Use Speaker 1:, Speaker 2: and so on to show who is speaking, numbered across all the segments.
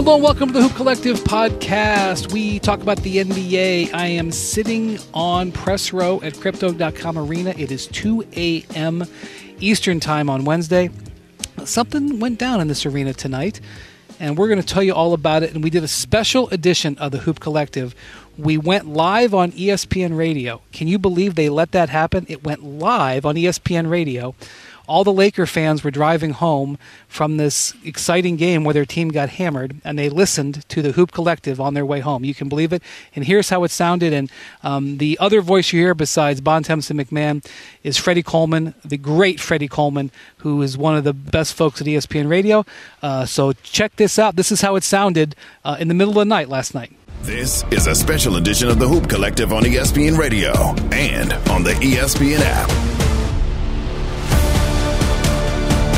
Speaker 1: Hello and welcome to the Hoop Collective podcast. We talk about the NBA. I am sitting on press row at Crypto.com Arena. It is 2 a.m. Eastern Time on Wednesday. Something went down in this arena tonight, and we're going to tell you all about it. And we did a special edition of the Hoop Collective. We went live on ESPN Radio. Can you believe they let that happen? It went live on ESPN Radio all the Laker fans were driving home from this exciting game where their team got hammered, and they listened to the Hoop Collective on their way home. You can believe it. And here's how it sounded. And um, the other voice you hear besides Bontemps and MacMahon is Freddie Coleman, the great Freddie Coleman, who is one of the best folks at ESPN Radio. Uh, so check this out. This is how it sounded uh, in the middle of the night last night.
Speaker 2: This is a special edition of the Hoop Collective on ESPN Radio and on the ESPN app.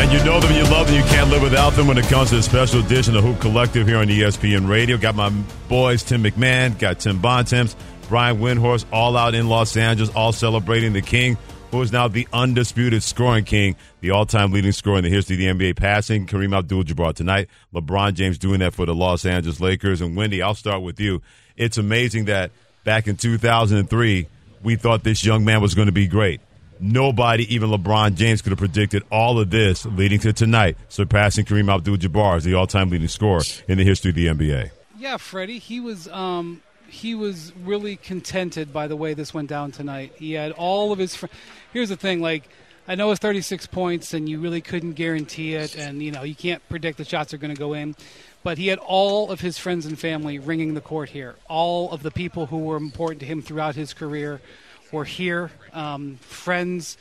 Speaker 3: And you know them, you love them, you can't live without them when it comes to the special edition of Hoop Collective here on ESPN Radio. Got my boys, Tim MacMahon, got Tim Bontemps, Brian Windhorst, all out in Los Angeles, all celebrating the king, who is now the undisputed scoring king, the all-time leading scorer in the history of the NBA passing, Kareem Abdul-Jabbar tonight. LeBron James doing that for the Los Angeles Lakers. And Windy, I'll start with you. It's amazing that back in 2003, we thought this young man was going to be great nobody, even LeBron James, could have predicted all of this leading to tonight, surpassing Kareem Abdul-Jabbar as the all-time leading scorer in the history of the NBA.
Speaker 1: Yeah, Freddie, he was um, he was really contented by the way this went down tonight. He had all of his. Fr- Here's the thing, like. I know it's 36 points, and you really couldn't guarantee it, and you know you can't predict the shots are going to go in. But he had all of his friends and family ringing the court here. All of the people who were important to him throughout his career were here. Um, friends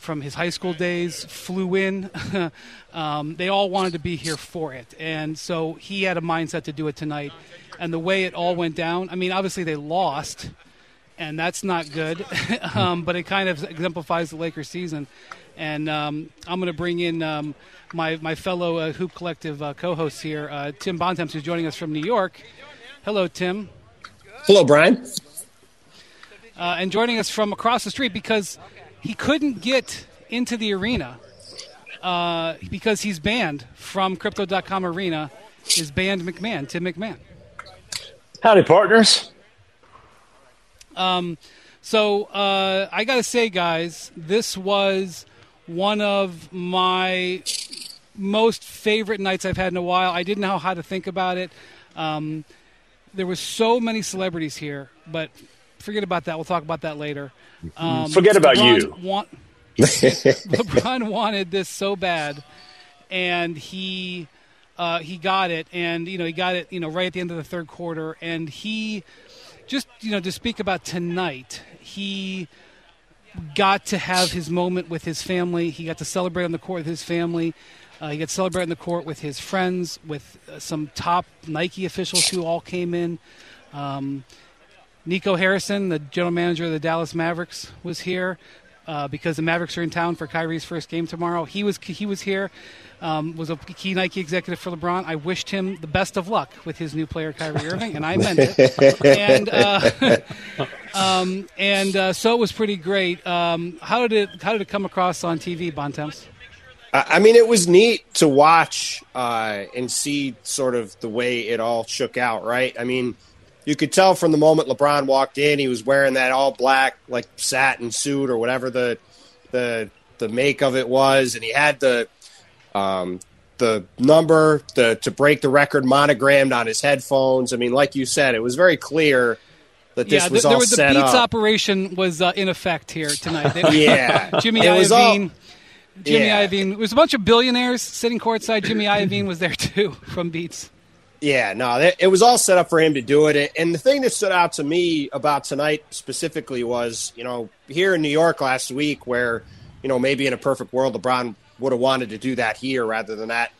Speaker 1: from his high school days flew in. um, they all wanted to be here for it. And so he had a mindset to do it tonight. And the way it all went down, I mean, obviously they lost, and that's not good, um, but it kind of exemplifies the Lakers season. And um, I'm going to bring in um, my, my fellow uh, Hoop Collective uh, co hosts here, uh, Tim Bontemps, who's joining us from New York. Hello, Tim.
Speaker 4: Hello, Brian
Speaker 1: uh, and joining us from across the street because he couldn't get into the arena uh, because he's banned from Crypto.com Arena. Is banned MacMahon, Tim MacMahon.
Speaker 4: Howdy, partners.
Speaker 1: Um, so uh, I got to say, guys, this was one of my most favorite nights I've had in a while. I didn't know how to think about it. Um, there was so many celebrities here, but forget about that. We'll talk about that later.
Speaker 4: Um, forget about LeBron you.
Speaker 1: Want, LeBron wanted this so bad, and he uh, he got it, and you know he got it, you know, right at the end of the third quarter, and he just you know to speak about tonight, he got to have his moment with his family. He got to celebrate on the court with his family. Uh, he got to celebrate on the court with his friends, with uh, some top Nike officials who all came in. Um, Nico Harrison, the general manager of the Dallas Mavericks, was here uh, because the Mavericks are in town for Kyrie's first game tomorrow. He was he was here. Um, was a key Nike executive for LeBron. I wished him the best of luck with his new player, Kyrie Irving, and I meant it. and uh, um, and uh, so it was pretty great. Um, how did it how did it come across on TV, Bontemps?
Speaker 4: I mean, it was neat to watch uh, and see sort of the way it all shook out. Right? I mean you could tell from the moment LeBron walked in, he was wearing that all black like satin suit or whatever the the the make of it was, and he had the um, the number the, to break the record monogrammed on his headphones. I mean, like you said, it was very clear that this
Speaker 1: yeah,
Speaker 4: was
Speaker 1: the,
Speaker 4: all
Speaker 1: was,
Speaker 4: set
Speaker 1: the Beats
Speaker 4: up.
Speaker 1: operation was uh, in effect here tonight.
Speaker 4: yeah,
Speaker 1: Jimmy
Speaker 4: it was
Speaker 1: Iovine. Jimmy
Speaker 4: Yeah.
Speaker 1: Iovine. There was a bunch of billionaires sitting courtside. Jimmy Iovine was there too from Beats.
Speaker 4: Yeah, no, it was all set up for him to do it. And the thing that stood out to me about tonight specifically was, you know, here in New York last week, where, you know, maybe in a perfect world, LeBron would have wanted to do that here rather than that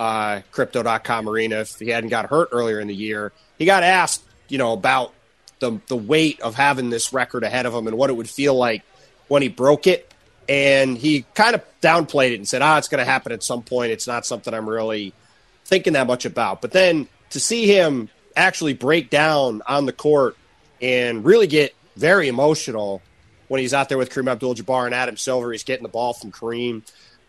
Speaker 4: uh, Crypto.com arena if he hadn't got hurt earlier in the year. He got asked, you know, about the the weight of having this record ahead of him and what it would feel like when he broke it. And he kind of downplayed it and said, "Ah, it's going to happen at some point. It's not something I'm really." Thinking that much about. But then to see him actually break down on the court and really get very emotional when he's out there with Kareem Abdul-Jabbar and Adam Silver, he's getting the ball from Kareem.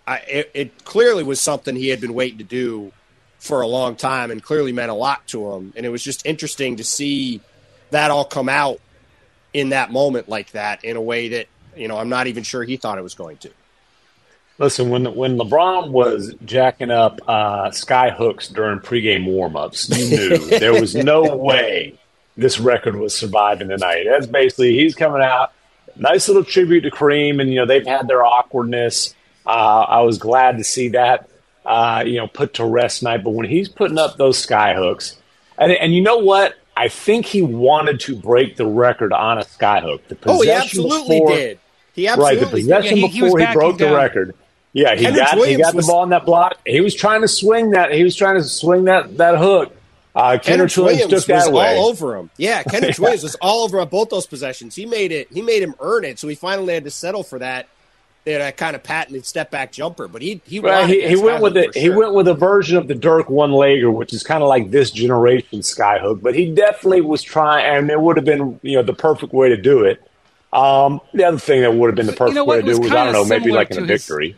Speaker 4: I, it, it clearly was something he had been waiting to do for a long time and clearly meant a lot to him. And it was just interesting to see that all come out in that moment like that in a way that, you know, I'm not even sure he thought it was going to.
Speaker 5: Listen, when when LeBron was jacking up uh, sky hooks during pregame warmups, you knew there was no way this record was surviving tonight. That's basically he's coming out. Nice little tribute to Kareem, and you know they've had their awkwardness. Uh, I was glad to see that uh, you know put to rest tonight. But when he's putting up those sky hooks, and, and you know what, I think he wanted to break the record on a skyhook.
Speaker 4: The oh, he absolutely
Speaker 5: before,
Speaker 4: did. He absolutely
Speaker 5: right. The possession yeah, he, before he, he broke down. the record. Yeah, he got Williams he got the ball in that block. He was trying to swing that. He was trying to swing that that hook. Uh, Kenrich Williams, Williams took that
Speaker 4: was all over him. Yeah, Kenrich Williams was all over on both those possessions. He made it. He made him earn it. So he finally had to settle for that. That kind of patented step back jumper, but he he
Speaker 5: well, he, he went with it. Sure. He went with a version of the Dirk one legger, which is kind of like this generation skyhook. But he definitely was trying, and it would have been you know the perfect way to do it. Um, the other thing that would have been the perfect you know way to do was I don't know maybe like in a victory.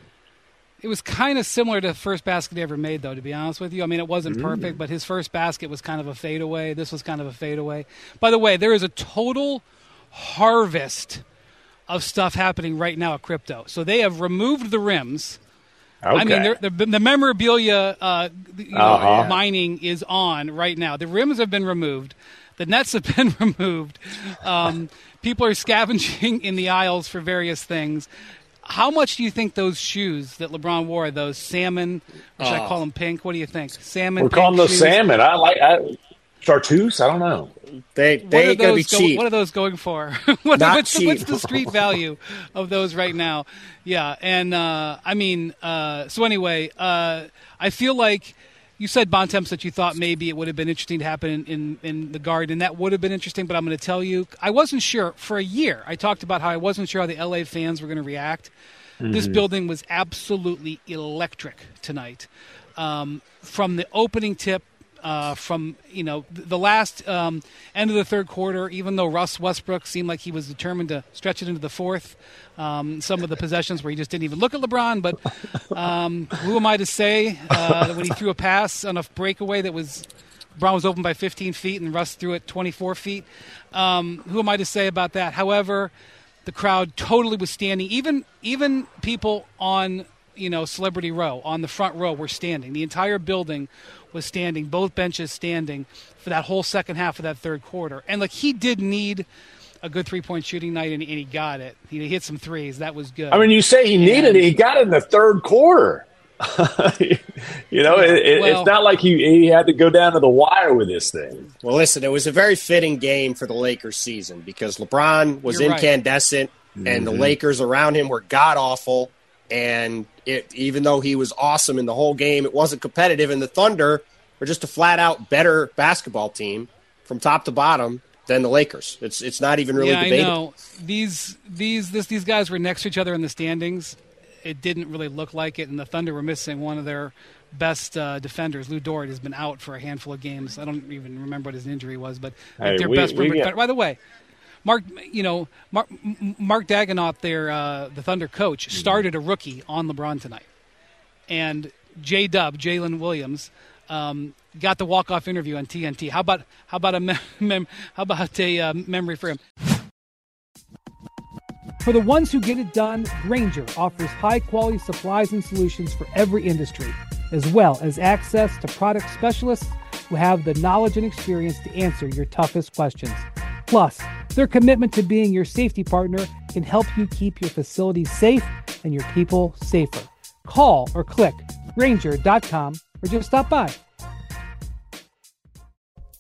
Speaker 1: It was kind of similar to the first basket he ever made, though. To be honest with you, I mean, it wasn't mm. perfect, but his first basket was kind of a fadeaway. This was kind of a fadeaway. By the way, there is a total harvest of stuff happening right now at crypto. So they have removed the rims. Okay. I mean, the, the memorabilia uh, you know, uh-huh. mining is on right now. The rims have been removed. The nets have been removed. Um, people are scavenging in the aisles for various things. How much do you think those shoes that LeBron wore, those salmon, or should I call them pink? What do you think? Salmon.
Speaker 5: We're calling those salmon. I like I, chartreuse. I don't know.
Speaker 4: They they ain't gonna be
Speaker 1: go,
Speaker 4: cheap.
Speaker 1: What are those going for? what,
Speaker 4: Not
Speaker 1: what's,
Speaker 4: cheap.
Speaker 1: what's the street value of those right now? Yeah, and uh, I mean, uh, so anyway, uh, I feel like you said Bontemps that you thought maybe it would have been interesting to happen in, in, in the Garden. That would have been interesting, but I'm going to tell you, I wasn't sure for a year. I talked about how I wasn't sure how the LA fans were going to react. Mm-hmm. This building was absolutely electric tonight. Um, from the opening tip uh, from you know the last um, end of the third quarter. Even though Russ Westbrook seemed like he was determined to stretch it into the fourth, um, some of the possessions where he just didn't even look at LeBron. But um, who am I to say uh, when he threw a pass on a breakaway that was Brown was open by 15 feet and Russ threw it 24 feet? Um, who am I to say about that? However, the crowd totally was standing. Even even people on you know Celebrity Row on the front row were standing. The entire building was standing, both benches standing for that whole second half of that third quarter. And like he did need a good three point shooting night, and, and, he got it. He hit some threes. That was good.
Speaker 5: I mean, you say he needed it. He got it in the third quarter. you know, it, it, well, it's not like he, he had to go down to the wire with this thing.
Speaker 4: Well, listen, it was a very fitting game for the Lakers season because LeBron was incandescent right. and mm-hmm. the Lakers around him were god awful. And it, even though he was awesome in the whole game, it wasn't competitive. And the Thunder are just a flat out better basketball team from top to bottom than the Lakers. It's it's not even really
Speaker 1: yeah,
Speaker 4: debatable.
Speaker 1: I know. These these this, these guys were next to each other in the standings. It didn't really look like it, and the Thunder were missing one of their best uh, defenders. Lu Dort has been out for a handful of games. I don't even remember what his injury was, but like their we, best we get, By the way, Mark, you know, Mark, Mark Daigneault, their uh, the Thunder coach, mm-hmm. started a rookie on LeBron tonight, and J Dub, Jalen Williams, um, got the walk off interview on TNT. How about how about a mem- mem- how about a uh, memory for him?
Speaker 6: For the ones who get it done, Grainger offers high quality supplies and solutions for every industry, as well as access to product specialists who have the knowledge and experience to answer your toughest questions. Plus, their commitment to being your safety partner can help you keep your facilities safe and your people safer. Call or click grainger.com or just stop by.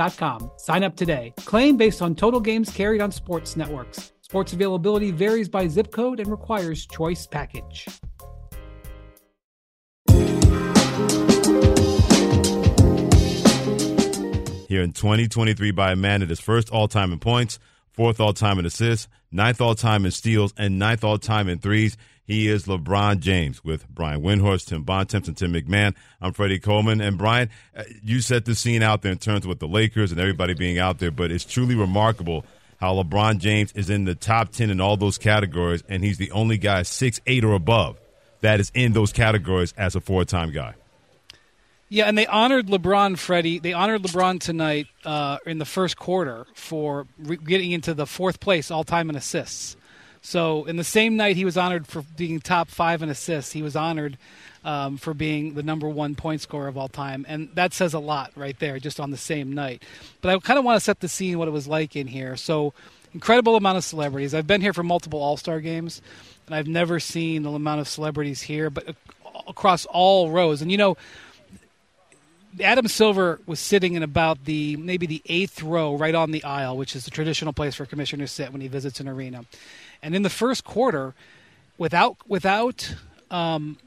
Speaker 6: sportsnet.com. Sign up today. Claim based on total games carried on sports networks. Sports availability varies by zip code and requires choice package.
Speaker 3: Here in 2023 by a man at his first all time in points fourth all time in assists, ninth all time in steals, and ninth all time in threes. He is LeBron James with Brian Windhorst, Tim Bontemps, and Tim MacMahon. I'm Freddie Coleman. And Brian, uh, you set the scene out there in terms of with the Lakers and everybody being out there, but it's truly remarkable how LeBron James is in the top 10 in all those categories, and he's the only guy six eight or above that is in those categories as a four time guy.
Speaker 1: Yeah, and they honored LeBron, Freddie. They honored LeBron tonight uh, in the first quarter for re- getting into the fourth place all time in assists. So, in the same night he was honored for being top five in assists, he was honored um, for being the number one point scorer of all time. And that says a lot right there, just on the same night. But I kind of want to set the scene what it was like in here. So, incredible amount of celebrities. I've been here for multiple All Star games, and I've never seen the amount of celebrities here, but across all rows. And you know, Adam Silver was sitting in about the maybe the eighth row, right on the aisle, which is the traditional place for commissioners to sit when he visits an arena. And in the first quarter, without without um,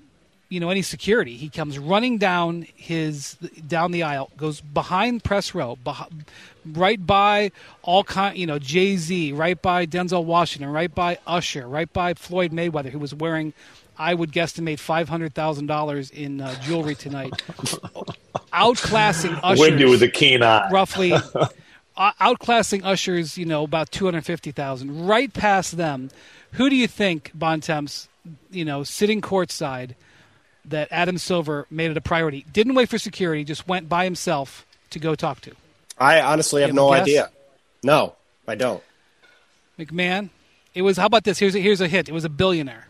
Speaker 1: you know any security, he comes running down his down the aisle, goes behind press row, right by all kind, you know Jay Z, right by Denzel Washington, right by Usher, right by Floyd Mayweather, who was wearing. I would guesstimate five hundred thousand dollars in uh, jewelry tonight, outclassing Usher.
Speaker 5: Windy with a keen eye.
Speaker 1: roughly uh, outclassing Usher's, you know, about 250,000. Right past them, who do you think, Bontemps, you know, sitting courtside, that Adam Silver made it a priority? Didn't wait for security, just went by himself to go talk to.
Speaker 4: I honestly have
Speaker 1: have
Speaker 4: no
Speaker 1: guess?
Speaker 4: idea. No, I don't.
Speaker 1: MacMahon. It was. How about this? Here's a, here's a hit. It was a billionaire.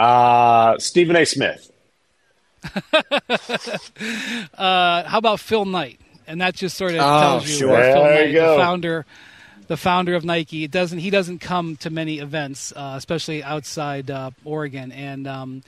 Speaker 5: Uh, Stephen A. Smith.
Speaker 1: Uh, how about Phil Knight? And that just sort of
Speaker 4: Oh,
Speaker 1: tells you
Speaker 4: sure.
Speaker 1: Phil
Speaker 5: There
Speaker 1: Knight,
Speaker 5: you
Speaker 1: the founder, the founder of Nike. It doesn't. He doesn't come to many events, uh, especially outside uh, Oregon, and um,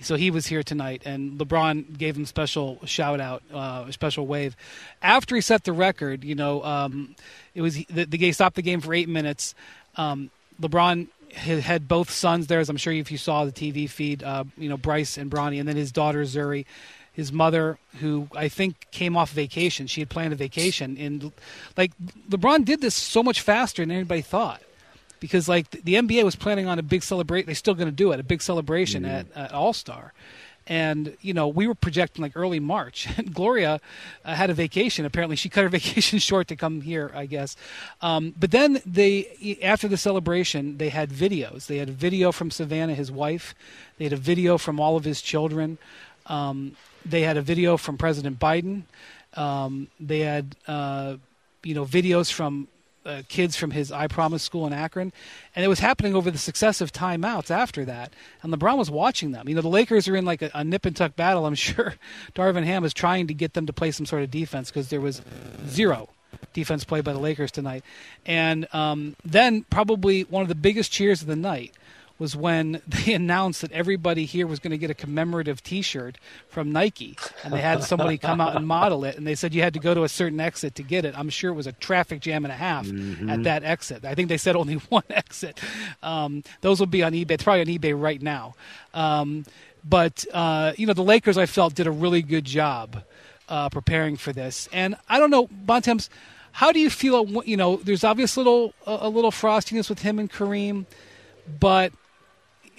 Speaker 1: so he was here tonight. And LeBron gave him special shout out, uh, special wave. After he set the record, you know, um, it was the, the game stopped the game for eight minutes. Um, LeBron had, had both sons there, as I'm sure if you saw the TV feed, uh, you know, Bryce and Bronny, and then his daughter Zuri, his mother, who I think came off vacation. She had planned a vacation, and like LeBron did this so much faster than anybody thought. Because like the NBA was planning on a big celebration, they're still going to do it, a big celebration at, at All Star, and you know we were projecting like early March. And Gloria uh, had a vacation. Apparently, she cut her vacation short to come here, I guess. Um, but then they, after the celebration, they had videos. They had a video from Savannah, his wife. They had a video from all of his children. Um, they had a video from President Biden. Um, they had, uh, you know, videos from uh, kids from his I Promise school in Akron, and it was happening over the successive timeouts after that. And LeBron was watching them. You know, the Lakers are in like a, a nip and tuck battle. I'm sure Darvin Ham is trying to get them to play some sort of defense because there was zero defense played by the Lakers tonight. And um, then probably one of the biggest cheers of the night was when they announced that everybody here was going to get a commemorative T-shirt from Nike, and they had somebody come out and model it, and they said you had to go to a certain exit to get it. I'm sure it was a traffic jam and a half at that exit. I think they said only one exit. Um, those will be on eBay. It's probably on eBay right now. Um, but uh, you know, the Lakers, I felt, did a really good job uh, preparing for this. And I don't know, Bontemps, how do you feel? You know, there's obvious little a little frostiness with him and Kareem, but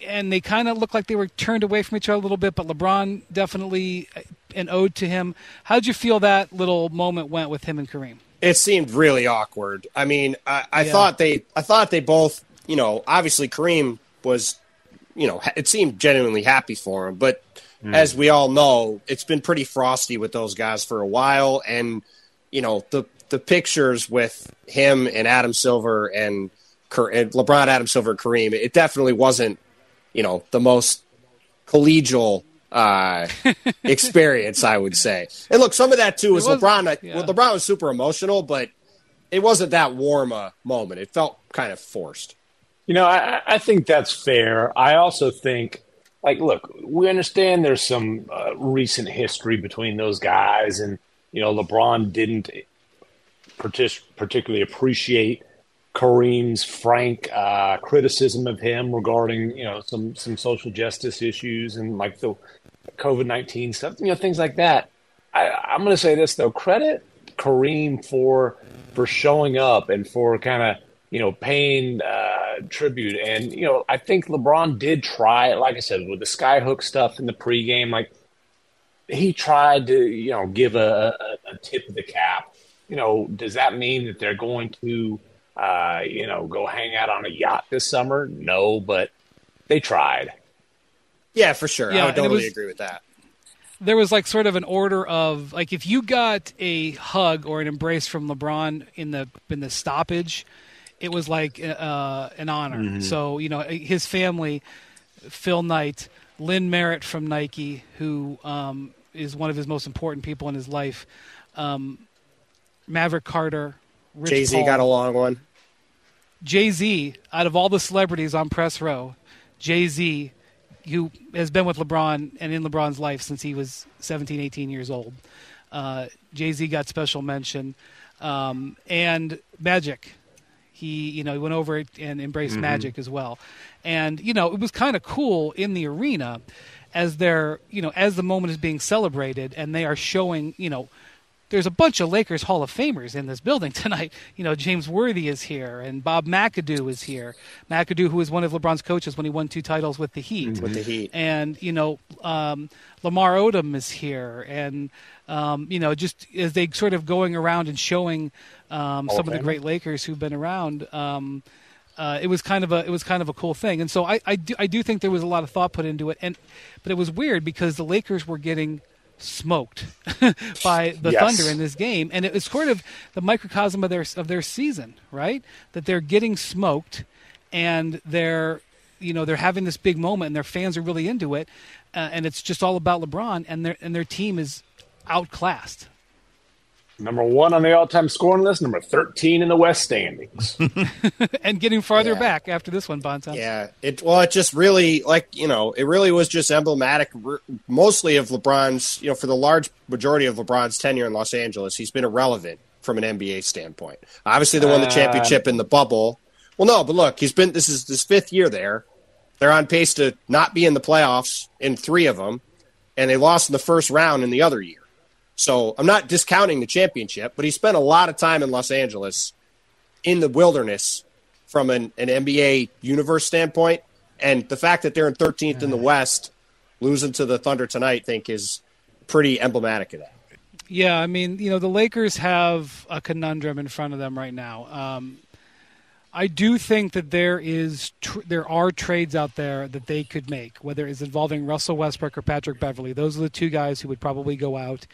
Speaker 1: and they kind of looked like they were turned away from each other a little bit. But LeBron definitely uh, an ode to him. How did you feel that little moment went with him and Kareem?
Speaker 4: It seemed really awkward. I mean, I, I
Speaker 1: Yeah.
Speaker 4: thought they, I thought they both, you know, obviously Kareem was, you know, it seemed genuinely happy for him, but hmm. as we all know, it's been pretty frosty with those guys for a while, and you know the the pictures with him and Adam Silver and, Ker- and LeBron, Adam Silver, and Kareem, it definitely wasn't, you know, the most collegial uh, experience, I would say. And look, some of that too was,
Speaker 1: was-
Speaker 4: LeBron.
Speaker 1: Yeah.
Speaker 4: well, LeBron was super emotional, but it wasn't that warm a moment. It felt kind of forced.
Speaker 5: You know, I, I think that's fair. I also think, like, look, we understand there's some uh, recent history between those guys, and you know, LeBron didn't partic- particularly appreciate Kareem's frank uh, criticism of him regarding you know some some social justice issues and like the COVID nineteen stuff, you know, things like that. I, I'm going to say this though: credit Kareem for for showing up and for kind of you know paying uh, tribute. And you know, I think LeBron did try. Like I said, with the skyhook stuff in the pregame, like he tried to you know give a, a, a tip of the cap. You know, does that mean that they're going to uh, you know go hang out on a yacht this summer? No, but they tried.
Speaker 4: Yeah, for sure.
Speaker 1: Yeah,
Speaker 4: I would totally
Speaker 1: was-
Speaker 4: agree with that.
Speaker 1: there was like sort of an order of like if you got a hug or an embrace from LeBron in the in the stoppage, it was like uh, an honor. So you know his family, Phil Knight, Lynn Merritt from Nike, who um, is one of his most important people in his life, um, Maverick Carter, Rich
Speaker 4: Jay Z got a long one.
Speaker 1: Jay Z, out of all the celebrities on press row, Jay Z, who has been with LeBron and in LeBron's life since he was 17, 18 years old, uh, Jay Z got special mention. Um, and Magic, he you know he went over it and embraced Magic as well. And you know it was kind of cool in the arena as they're you know as the moment is being celebrated and they are showing you know there's a bunch of Lakers Hall of Famers in this building tonight. You know, James Worthy is here, and Bob McAdoo is here. McAdoo, who was one of LeBron's coaches when he won two titles with the Heat,
Speaker 4: With the Heat.
Speaker 1: and you know, um, Lamar Odom is here, and um, you know, just as they sort of going around and showing um, some of the great Lakers who've been around. Um, uh, it was kind of a it was kind of a cool thing, and so I, I do I do think there was a lot of thought put into it, and but it was weird because the Lakers were getting smoked by the
Speaker 5: Yes.
Speaker 1: Thunder in this game, and it was sort of the microcosm of their of their season, right? That they're getting smoked, and they're you know they're having this big moment, and their fans are really into it, uh, and it's just all about LeBron, and their and their team is outclassed.
Speaker 5: Number one on the all-time scoring list. Number thirteen in the West standings.
Speaker 1: and getting farther
Speaker 4: Yeah.
Speaker 1: back after this one, Bontemps.
Speaker 4: Yeah, it well, it just really like you know, it really was just emblematic, mostly of LeBron's. You know, for the large majority of LeBron's tenure in Los Angeles, he's been irrelevant from an NBA standpoint. Obviously, they won the
Speaker 5: Uh,
Speaker 4: championship in the bubble. Well, no, but look, he's been. This is his fifth year there. They're on pace to not be in the playoffs in three of them, and they lost in the first round in the other year. So I'm not discounting the championship, but he spent a lot of time in Los Angeles in the wilderness from an, an NBA universe standpoint. And the fact that they're in 13th in the West, losing to the Thunder tonight, I think is pretty emblematic of that.
Speaker 1: Yeah, I mean, you know, the Lakers have a conundrum in front of them right now. Um, I do think that there is tr- there are trades out there that they could make, whether it's involving Russell Westbrook or Patrick Beverley. Those are the two guys who would probably go out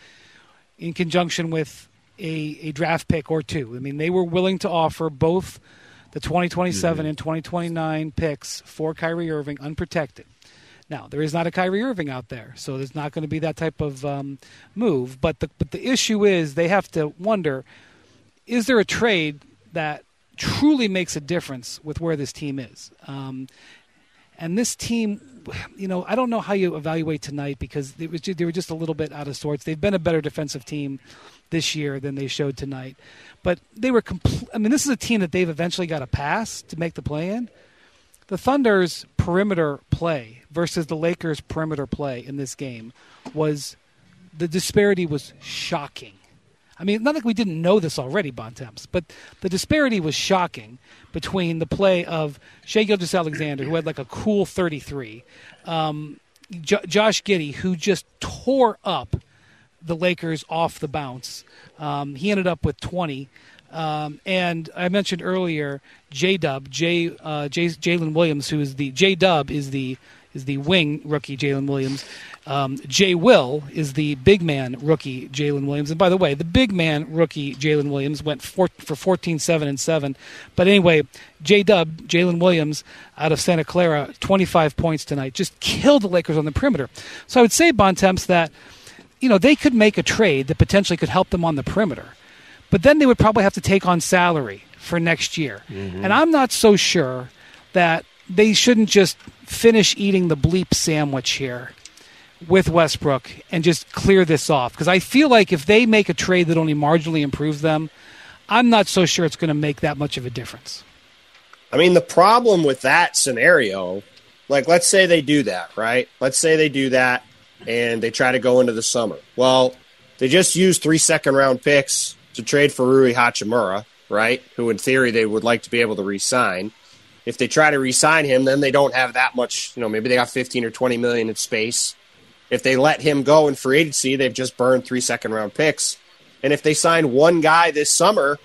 Speaker 1: in conjunction with a, a draft pick or two. I mean, they were willing to offer both the 2027 and 2029 picks for Kyrie Irving unprotected. Now there is not a Kyrie Irving out there, so there's not going to be that type of um, move. But the but the issue is they have to wonder: is there a trade that truly makes a difference with where this team is? Um, and this team, you know, I don't know how you evaluate tonight because it was ju- they were just a little bit out of sorts. They've been a better defensive team this year than they showed tonight, but they were. Compl- I mean, this is a team that they've eventually got to pass to make the play in the Thunder's perimeter play versus the Lakers' perimeter play in this game was the disparity was shocking. I mean, not like we didn't know this already, Bontemps, but the disparity was shocking between the play of Shai Gilgeous-Alexander, who had like a cool 33, um, Jo- Josh Giddey, who just tore up the Lakers off the bounce. Um, he ended up with 20. Um, and I mentioned earlier J Dub, J uh, J- Jalen Williams, who is the J Dub is the is the wing rookie Jalen Williams. Um, J Will is the big man rookie Jaylin Williams. And by the way, the big man rookie Jaylin Williams went four, for 14, 7, and 7. But anyway, J Dub, Jalen Williams out of Santa Clara, 25 points tonight, just killed the Lakers on the perimeter. So I would say, Bontemps, that you know they could make a trade that potentially could help them on the perimeter but then they would probably have to take on salary for next year. And I'm not so sure that they shouldn't just finish eating the bleep sandwich here with Westbrook and just clear this off. Because I feel like if they make a trade that only marginally improves them, I'm not so sure it's going to make that much of a difference.
Speaker 4: I mean, the problem with that scenario, like, let's say they do that, right? Let's say they do that and they try to go into the summer. Well, they just used three second round picks to trade for Rui Hachimura, right? Who in theory they would like to be able to re-sign. If they try to re-sign him, then they don't have that much. You know, maybe they got 15 or 20 million in space. If they let him go in free agency, they've just burned three second round picks. And if they sign one guy this summer,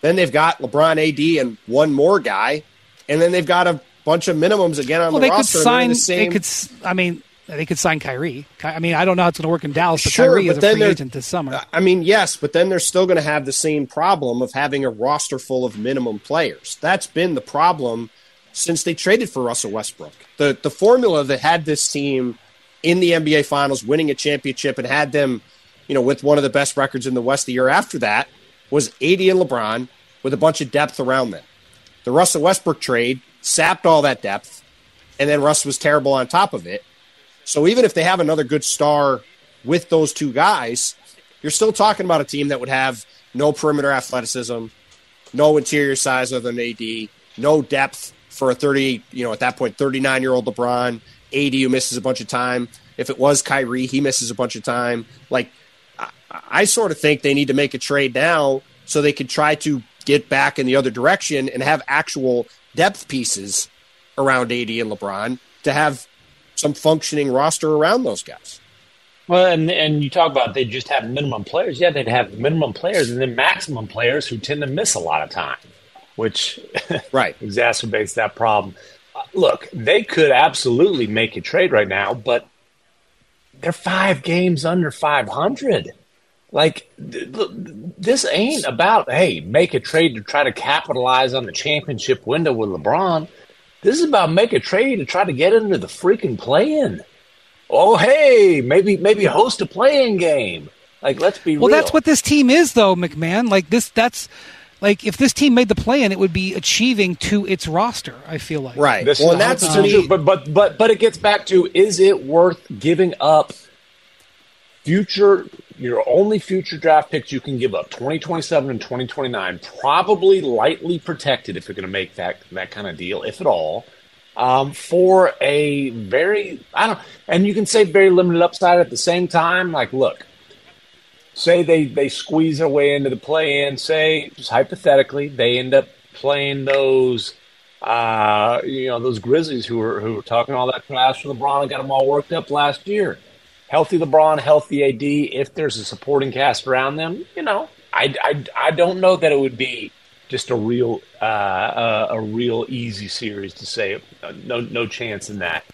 Speaker 4: then they've got LeBron AD and one more guy, and then they've got a bunch of minimums again on
Speaker 1: well,
Speaker 4: the
Speaker 1: they
Speaker 4: roster.
Speaker 1: could sign.
Speaker 4: the same...
Speaker 1: They could. I mean, they could sign Kyrie. I mean, I don't know how it's going to work in Dallas, but
Speaker 4: Sure,
Speaker 1: Kyrie
Speaker 4: but
Speaker 1: is a free agent this summer.
Speaker 4: I mean, yes, but then they're still going to have the same problem of having a roster full of minimum players. That's been the problem since they traded for Russell Westbrook. The the formula that had this team in the NBA Finals, winning a championship, and had them, you know, with one of the best records in the West the year after that, was AD and LeBron with a bunch of depth around them. The Russell Westbrook trade sapped all that depth, and then Russ was terrible on top of it. So even if they have another good star with those two guys, you're still talking about a team that would have no perimeter athleticism, no interior size other than AD, no depth for a 30, you know, at that point, 39 year old LeBron, AD who misses a bunch of time. If it was Kyrie, he misses a bunch of time. Like, I, I sort of think they need to make a trade now so they could try to get back in the other direction and have actual depth pieces around AD and LeBron to have some functioning roster around those guys.
Speaker 5: Well, and and you talk about they just have minimum players. Yeah, they'd have minimum players and then maximum players who tend to miss a lot of time, which
Speaker 4: Right.
Speaker 5: exacerbates that problem. Uh, look, they could absolutely make a trade right now, but they're five games under 500. Like, th- th- this ain't about, hey, make a trade to try to capitalize on the championship window with LeBron. This is about make a trade to try to get into the freaking play in. Oh, hey, maybe maybe host a play-in game. Like, let's be
Speaker 1: Well,
Speaker 5: real.
Speaker 1: that's what this team is, though, MacMahon. Like this, that's like if this team made the play-in, it would be achieving to its roster. I feel like
Speaker 4: Right.
Speaker 5: This
Speaker 4: well,
Speaker 5: is
Speaker 4: that's to
Speaker 5: 100%
Speaker 4: me,
Speaker 5: true. But but but but it gets back to: is it worth giving up future? Your only future draft picks you can give up 2027 and 2029, probably lightly protected if you're going to make that that kind of deal, if at all. Um, for a very, I don't, and you can say very limited upside at the same time. Like, look, say they they squeeze their way into the play in say just hypothetically they end up playing those uh you know those grizzlies who were who were talking all that trash for lebron and got them all worked up last year healthy lebron healthy ad if there's a supporting cast around them you know i i, I don't know that it would be just a real uh, a real easy series to say uh, no no chance in that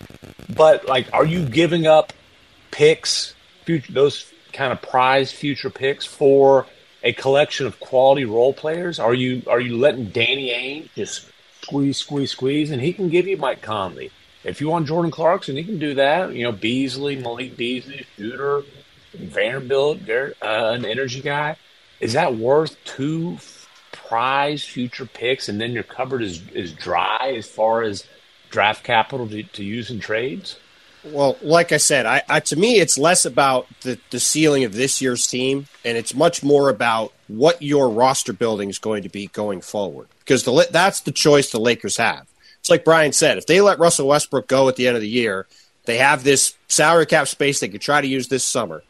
Speaker 5: but like are you giving up picks, future those kind of prized future picks for a collection of quality role players? Are you are you letting Danny Ainge just squeeze, squeeze, squeeze, and he can give you Mike Conley? If you want Jordan Clarkson, he can do that. You know, Beasley, Malik Beasley, shooter, Vanderbilt, very- uh, an energy guy. Is that worth two prize future picks, and then your cupboard is is dry as far as draft capital to, to use in trades?
Speaker 4: Well, like I said, I, I to me it's less about the, the ceiling of this year's team, and it's much more about what your roster building is going to be going forward. Because the that's the choice the Lakers have. It's like Brian said: if they let Russell Westbrook go at the end of the year, they have this salary cap space they could try to use this summer,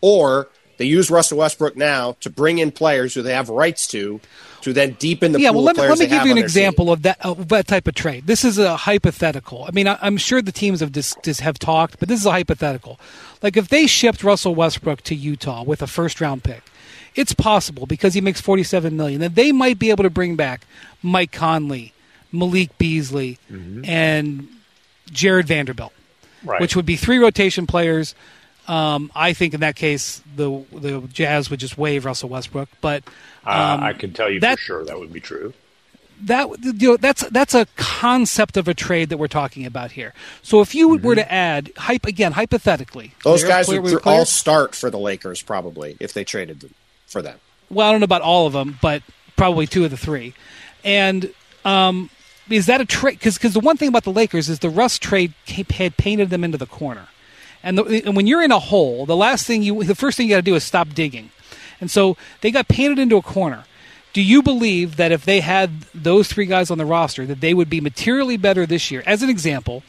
Speaker 4: or they use Russell Westbrook now to bring in players who they have rights to, to then deepen the
Speaker 1: yeah,
Speaker 4: pool
Speaker 1: well,
Speaker 4: of
Speaker 1: let me,
Speaker 4: players
Speaker 1: let me give you an
Speaker 4: team.
Speaker 1: example of that of that type of trade. This is a hypothetical. I mean, I, I'm sure the teams have dis, dis, have talked, but this is a hypothetical. Like if they shipped Russell Westbrook to Utah with a first round pick, it's possible because he makes 47 million that they might be able to bring back Mike Conley, Malik Beasley, and Jarred Vanderbilt,
Speaker 5: Right.
Speaker 1: which would be three rotation players. Um, I think in that case, the the Jazz would just waive Russell Westbrook, but
Speaker 5: Uh,
Speaker 1: um,
Speaker 5: I can tell you
Speaker 1: that-
Speaker 5: for sure that would be true.
Speaker 1: that you know that's that's a concept of a trade that we're talking about here. So if you were to add hype again hypothetically,
Speaker 4: Those guys
Speaker 1: clear-
Speaker 4: would
Speaker 1: we're
Speaker 4: th-
Speaker 1: clear?
Speaker 4: all start for the Lakers probably if they traded them for them.
Speaker 1: well, I don't know about all of them, but probably two of the three. And um, is that a trade? Because the one thing about the Lakers is the Russ trade had painted them into the corner. And, the, and when you're in a hole, the last thing you, the first thing you got to do is stop digging. And so they got painted into a corner. Do you believe that if they had those three guys on the roster, that they would be materially better this year? As an example,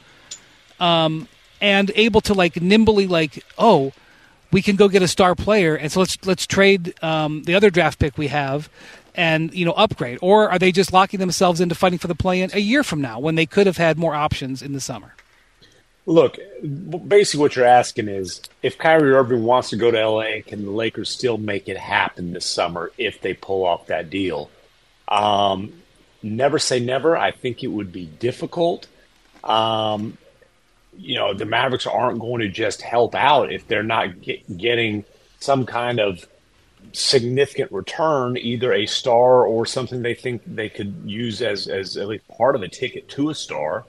Speaker 1: um, and able to like nimbly like, oh, we can go get a star player, and so let's let's trade um, the other draft pick we have, and you know upgrade, or are they just locking themselves into fighting for the play-in a year from now when they could have had more options in the summer?
Speaker 5: Look, basically, what you're asking is if Kyrie Irving wants to go to LA, can the Lakers still make it happen this summer if they pull off that deal? Um, never say never. I think it would be difficult. Um, you know, the Mavericks aren't going to just help out if they're not get, getting some kind of significant return, either a star or something they think they could use as, as at least part of a ticket to a star.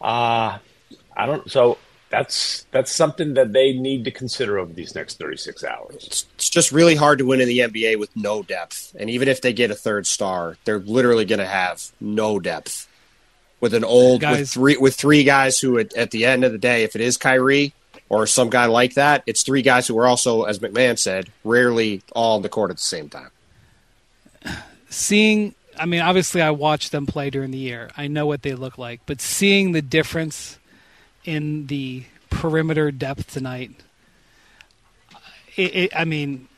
Speaker 5: Uh, I don't. So that's that's something that they need to consider over these next 36 hours.
Speaker 4: It's, it's just really hard to win in the NBA with no depth, and even if they get a third star, they're literally going to have no depth with an old guys. with three with three guys who at, at the end of the day, if it is Kyrie or some guy like that, it's three guys who are also, as McMahon said, rarely all on the court at the same time.
Speaker 1: Seeing I mean, obviously, I watched them play during the year. I know what they look like, but seeing the difference in the perimeter depth tonight. It, it, I mean,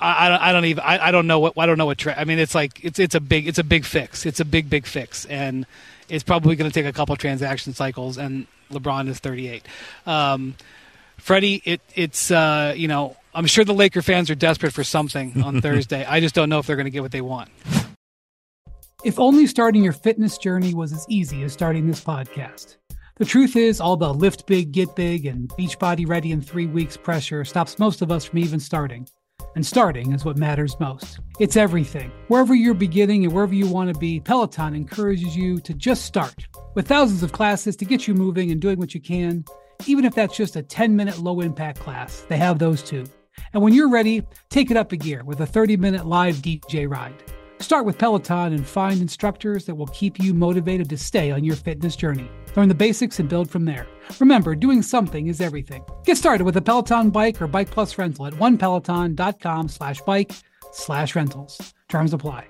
Speaker 1: I, I, don't, even I, I, don't know what I don't know what tra- I mean. It's like it's it's a big it's a big fix. It's a big big fix, and it's probably going to take a couple transaction cycles. And LeBron is 38. Um, Freddie, it it's uh, you know I'm sure the Laker fans are desperate for something on Thursday. I just don't know if they're going to get what they want.
Speaker 6: If only starting your fitness journey was as easy as starting this podcast. The truth is, all the lift big, get big, and Beachbody ready in three weeks pressure stops most of us from even starting. And starting is what matters most. It's everything. Wherever you're beginning and wherever you want to be, Peloton encourages you to just start. With thousands of classes to get you moving and doing what you can, even if that's just a 10 minute low impact class, they have those too. And when you're ready, take it up a gear with a 30 minute live DJ ride. Start with Peloton and find instructors that will keep you motivated to stay on your fitness journey. Learn the basics and build from there. Remember, doing something is everything. Get started with a Peloton bike or Bike Plus rental at onepeloton.com slash bike slash rentals. Terms apply.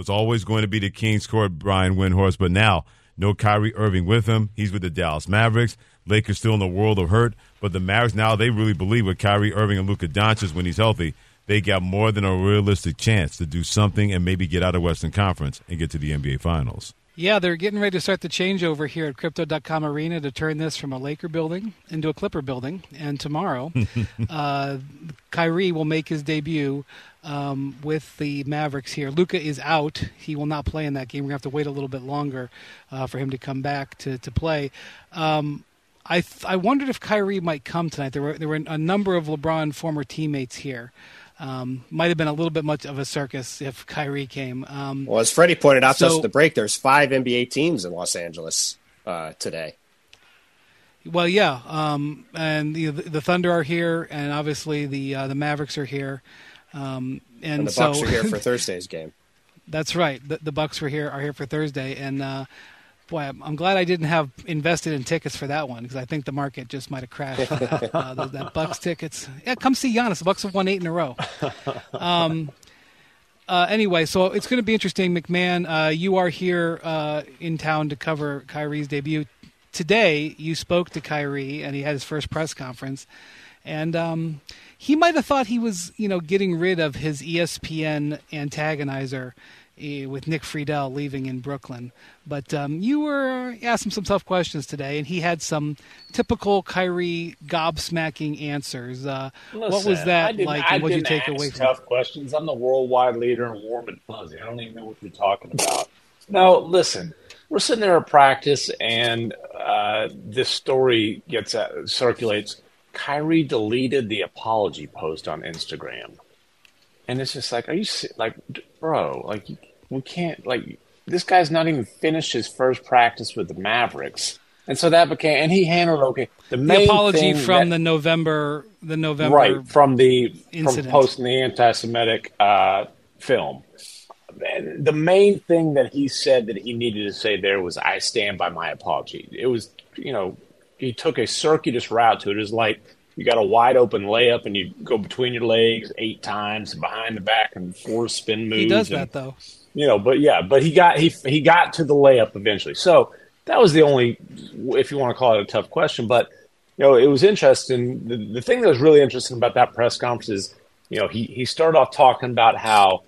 Speaker 3: Was always going to be the King's Court Brian Windhorst, but now no Kyrie Irving with him. He's with the Dallas Mavericks. Lakers still in the world of hurt, but the Mavericks now they really believe with Kyrie Irving and Luka Doncic when he's healthy, they got more than a realistic chance to do something and maybe get out of Western Conference and get to the NBA Finals.
Speaker 1: Yeah, they're getting ready to start the changeover here at Crypto.com Arena to turn this from a Laker building into a Clipper building. And tomorrow, uh, Kyrie will make his debut um, with the Mavericks here. Luka is out; he will not play in that game. We're gonna have to wait a little bit longer uh, for him to come back to to play. Um, I th- I wondered if Kyrie might come tonight. There were there were a number of LeBron former teammates here. Um, might have been a little bit much of a circus if Kyrie came. Um,
Speaker 4: well, as Freddie pointed out so, to us at the break, there's five NBA teams in Los Angeles uh, today.
Speaker 1: Well, yeah, um, and the, the, Thunder are here, and obviously the uh, the Mavericks are here. Um, and,
Speaker 4: and, the
Speaker 1: so,
Speaker 4: Bucks are here for Thursday's game.
Speaker 1: That's right. The, the Bucks were here are here for Thursday, and uh, boy, I'm, I'm, glad I didn't have invested in tickets for that one because I think the market just might have crashed. uh, those, that Bucks tickets. Yeah, come see Giannis. The Bucks have won eight in a row. Um, uh, anyway, so it's going to be interesting, MacMahon, Uh, you are here uh, in town to cover Kyrie's debut. Today, you spoke to Kyrie, and he had his first press conference, and. Um, he might have thought he was, you know, getting rid of his ESPN antagonizer with Nick Friedell leaving in Brooklyn. But um, you were asked him some tough questions today, and he had some typical Kyrie gobsmacking answers. Uh, Listen, what was that like, and what did you take away from
Speaker 5: tough questions? I'm the worldwide leader in warm and fuzzy. I don't even know what you're talking about. no, listen. We're sitting there at practice, and uh, this story gets uh, circulates Kyrie deleted the apology post on Instagram. And it's just like, are you like, bro? Like, we can't like this guy's not even finished his first practice with the Mavericks. And so that became, and he handled okay. The,
Speaker 1: The apology from
Speaker 5: that-
Speaker 1: the November, the November.
Speaker 5: right from the
Speaker 1: incident.
Speaker 5: from posting the anti-Semitic uh, film. And the main thing that he said that he needed to say there was, "I stand by my apology." It was, you know, he took a circuitous route to it. It was like you got a wide open layup and you go between your legs eight times, behind the back, and four spin moves.
Speaker 1: He does
Speaker 5: and-
Speaker 1: that though.
Speaker 5: You know, but yeah, but he got he he got to the layup eventually. So that was the only, if you want to call it a tough question, but you know, it was interesting. The, the thing that was really interesting about that press conference is, you know, he he started off talking about how,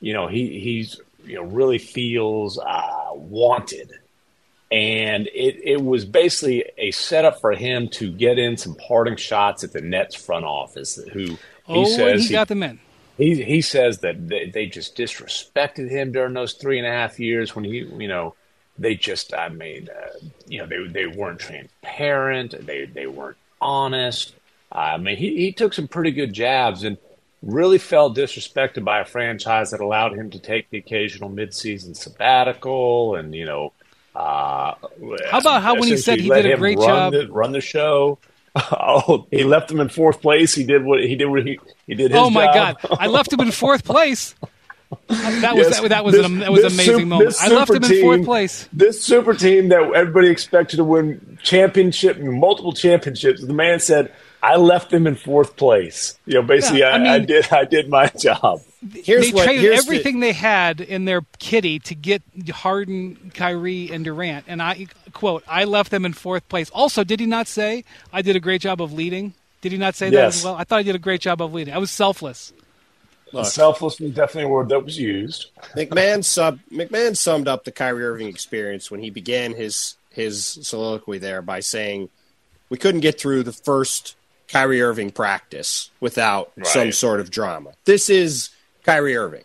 Speaker 5: you know, he he's you know really feels uh, wanted. And it, it was basically a setup for him to get in some parting shots at the Nets front office. Who he
Speaker 1: Oh,
Speaker 5: says
Speaker 1: he got them in.
Speaker 5: He he says that they, they just disrespected him during those three and a half years when he you know they just I mean uh, you know they they weren't transparent they they weren't honest I mean he he took some pretty good jabs and really felt disrespected by a franchise that allowed him to take the occasional midseason sabbatical and you know uh,
Speaker 1: How about how when he said he did a great job-
Speaker 5: the, run the show. Oh, he left him in fourth place. He did what he did. What he, he did. His
Speaker 1: Oh my
Speaker 5: job.
Speaker 1: God! I left him in fourth place. That was
Speaker 5: Yes,
Speaker 1: that, that was
Speaker 5: this-
Speaker 1: an, that was an amazing
Speaker 5: sup-
Speaker 1: moment. I left him
Speaker 5: super
Speaker 1: in fourth place.
Speaker 5: This super team that everybody expected to win championship, multiple championships. The man said, "I left them in fourth place." You know, basically,
Speaker 1: Yeah, I
Speaker 5: I, I did. I did my job.
Speaker 4: Here's
Speaker 1: they
Speaker 4: what
Speaker 1: traded
Speaker 4: here's the-
Speaker 1: everything they had in their kitty to get Harden, Kyrie, and Durant. And I quote, "I left them in fourth place." Also, did he not say I did a great job of leading? Did he not say that as well? I thought I did a great job of leading. I was selfless.
Speaker 5: Selfless was definitely a word that was used.
Speaker 4: MacMahon sub MacMahon summed up the Kyrie Irving experience when he began his his soliloquy there by saying, "We couldn't get through the first Kyrie Irving practice without some sort of drama." This is Kyrie Irving.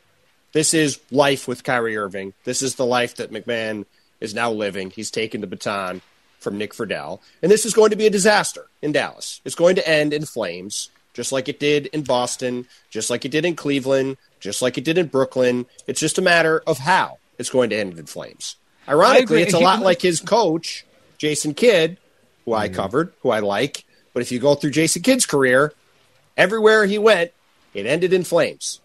Speaker 4: This is life with Kyrie Irving. This is the life that MacMahon is now living. He's taken the baton from Nick Friedell, and this is going to be a disaster in Dallas. It's going to end in flames, just like it did in Boston, just like it did in Cleveland, just like it did in Brooklyn. It's just a matter of how it's going to end in flames. Ironically, it's a lot like his coach, Jason Kidd, who I
Speaker 1: Mm-hmm.
Speaker 4: covered, who I like. But if you go through Jason Kidd's career, everywhere he went, it ended in flames.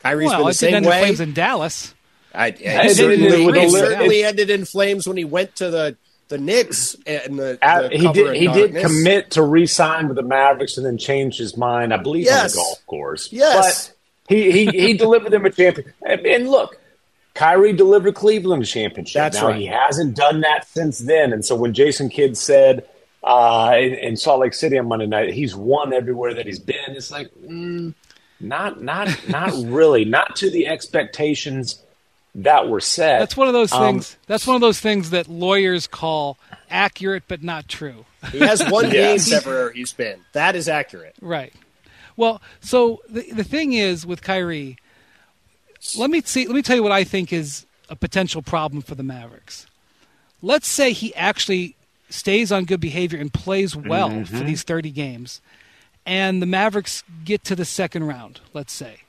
Speaker 4: Kyrie's
Speaker 1: well,
Speaker 4: been the
Speaker 1: it
Speaker 4: same way.
Speaker 1: flames in Dallas.
Speaker 4: I,
Speaker 5: did
Speaker 4: certainly, it certainly ended in flames when he went to the the Knicks and the, the
Speaker 5: he did. He did commit to re-sign with the Mavericks and then changed his mind. I believe on
Speaker 4: Yes.
Speaker 5: the golf course.
Speaker 4: Yes.
Speaker 5: but he he, he delivered them a champion. And, and look, Kyrie delivered Cleveland a championship.
Speaker 4: That's
Speaker 5: now
Speaker 4: right.
Speaker 5: he hasn't done that since then. And so when Jason Kidd said uh, in, in Salt Lake City on Monday night, he's won everywhere that he's been. It's like mm, not not not really, not to the expectations that were said.
Speaker 1: That's one of those
Speaker 5: Um,
Speaker 1: things. That's one of those things that lawyers call accurate but not true.
Speaker 4: He has one
Speaker 5: Yes.
Speaker 4: game everywhere he's been. That is accurate.
Speaker 1: Right. Well, so the the thing is with Kyrie, let me see. Let me tell you what I think is a potential problem for the Mavericks. Let's say he actually stays on good behavior and plays well
Speaker 5: Mm-hmm.
Speaker 1: for these thirty games, and the Mavericks get to the second round. Let's say.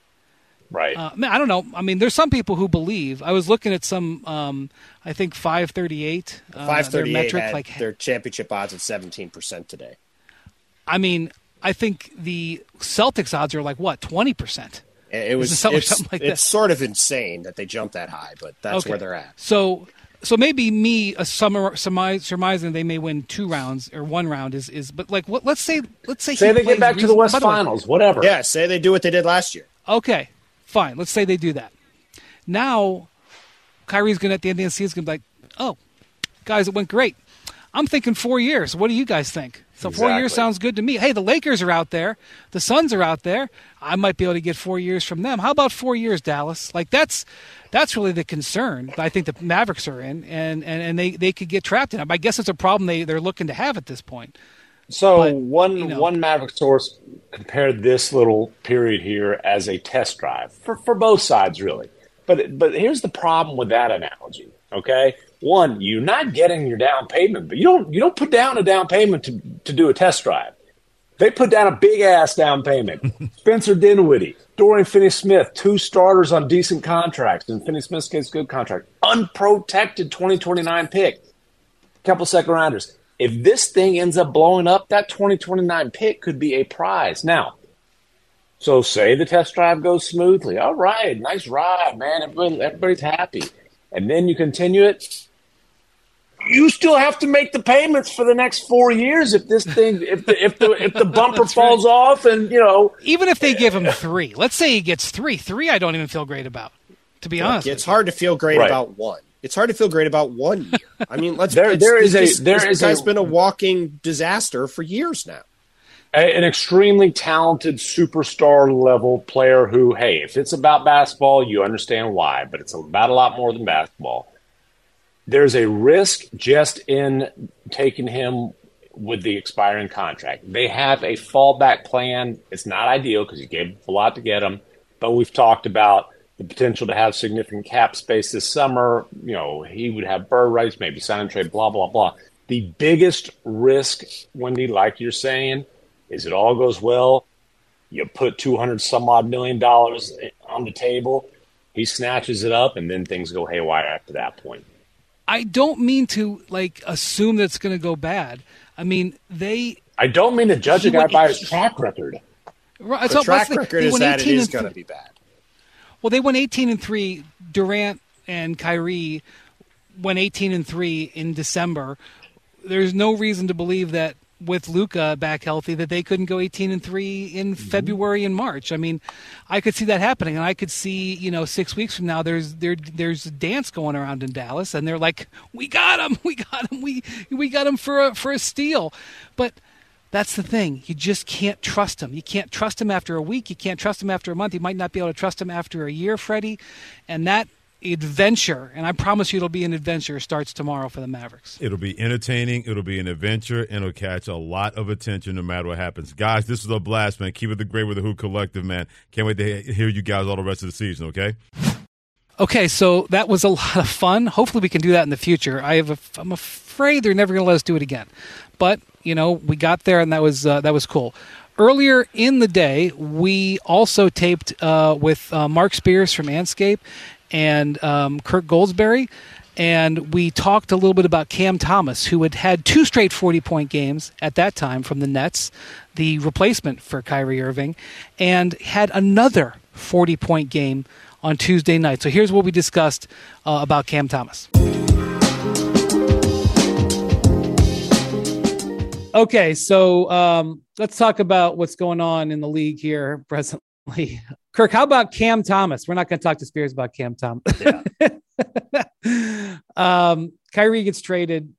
Speaker 5: Right.
Speaker 1: Uh, I don't know. I mean, there's some people who believe. I was looking at some. Um, I think 538. Uh, their
Speaker 4: Five thirty eight
Speaker 1: metric,
Speaker 4: had
Speaker 1: like
Speaker 4: their championship odds at seventeen percent today.
Speaker 1: I mean, I think the Celtics odds are like what 20 percent.
Speaker 4: It it was
Speaker 1: it something-
Speaker 4: it's,
Speaker 1: something like
Speaker 4: it's
Speaker 1: that?
Speaker 4: sort of insane that they jumped that high, but that's
Speaker 1: Okay.
Speaker 4: where they're at.
Speaker 1: So, so maybe me a summer surmise, surmising they may win two rounds or one round is is. But like, what, let's say let's say
Speaker 5: Say
Speaker 1: he
Speaker 5: they get back to the West
Speaker 1: by way,
Speaker 5: Finals, whatever.
Speaker 4: Yeah, say they do what they did last year.
Speaker 1: Okay, fine. Let's say they do that. Now, Kyrie's going to at the end of the season going to be like, oh, guys, it went great. I'm thinking four years. What do you guys think? So four years sounds good to me. Hey, the Lakers are out there. The Suns are out there. I might be able to get four years from them. How about four years, Dallas? Like that's that's really the concern that I think the Mavericks are in, and, and, and they, they could get trapped in. it. I guess it's a problem they, they're looking to have at this point.
Speaker 5: So
Speaker 1: But,
Speaker 5: one
Speaker 1: you know.
Speaker 5: one Maverick source compared this little period here as a test drive for, for both sides, really. But but here's the problem with that analogy. Okay, one, you're not getting your down payment, but you don't you don't put down a down payment to to do a test drive. They put down a big ass down payment. Spencer Dinwiddie, Dorian Finney Smith, two starters on decent contracts. In Finney Smith's case, good contract. Unprotected 2029 pick. Couple second rounders. If this thing ends up blowing up, that 2029 pick could be a prize. Now, so say the test drive goes smoothly. All right, nice ride, man. Everybody, everybody's happy. And then you continue it you still have to make the payments for the next four years if this thing if the if the if the bumper falls right. off and you know
Speaker 1: even if they give him three let's say he gets three three i don't even feel great about to be honest
Speaker 4: it's hard to feel great right. about one it's hard to feel great about one year i mean let's
Speaker 5: there, there is a there
Speaker 4: this,
Speaker 5: is
Speaker 4: guy's a, been a walking disaster for years now
Speaker 5: an extremely talented superstar level player who hey if it's about basketball you understand why but it's about a lot more than basketball there's a risk just in taking him with the expiring contract. They have a fallback plan. It's not ideal because you gave a lot to get him, but we've talked about the potential to have significant cap space this summer. You know, he would have bird rights, maybe sign and trade, blah, blah, blah. The biggest risk, Windy, like you're saying, is it all goes well. You put 200 some odd million dollars on the table. He snatches it up, and then things go haywire after that point.
Speaker 1: I don't mean to like assume that's going to go bad. I mean, they.
Speaker 5: I don't mean to judge a guy by his track record.
Speaker 4: Right, the track record is that it is going to be bad.
Speaker 1: Well, they went 18 and three. Durant and Kyrie went 18 and three in December. There's no reason to believe that with Luka back healthy that they couldn't go 18 and 3 in mm-hmm. February and March. I mean, I could see that happening and I could see, you know, 6 weeks from now there's there there's a dance going around in Dallas and they're like, "We got him. We got him. We we got him for a for a steal." But that's the thing. You just can't trust him. You can't trust him after a week. You can't trust him after a month. You might not be able to trust him after a year, Freddie. And that adventure, and I promise you it'll be an adventure, starts tomorrow for the Mavericks.
Speaker 3: It'll be entertaining, it'll be an adventure, and it'll catch a lot of attention no matter what happens. Guys, this is a blast, man. Keep it the great with the Hoop Collective, man. Can't wait to hear you guys all the rest of the season, okay?
Speaker 1: Okay, so that was a lot of fun. Hopefully, we can do that in the future. I have, a, I'm afraid they're never going to let us do it again, but you know, we got there, and that was uh, that was cool. Earlier in the day, we also taped uh, with uh, Marc Spears from Andscape and um, Kirk Goldsberry. And we talked a little bit about Cam Thomas, who had had two straight 40 point games at that time from the Nets, the replacement for Kyrie Irving, and had another 40 point game on Tuesday night. So here's what we discussed uh, about Cam Thomas. Okay, so um, let's talk about what's going on in the league here presently. Kirk, how about Cam Thomas? We're not going to talk to Spears about Cam Thomas. Yeah. um, Kyrie gets traded.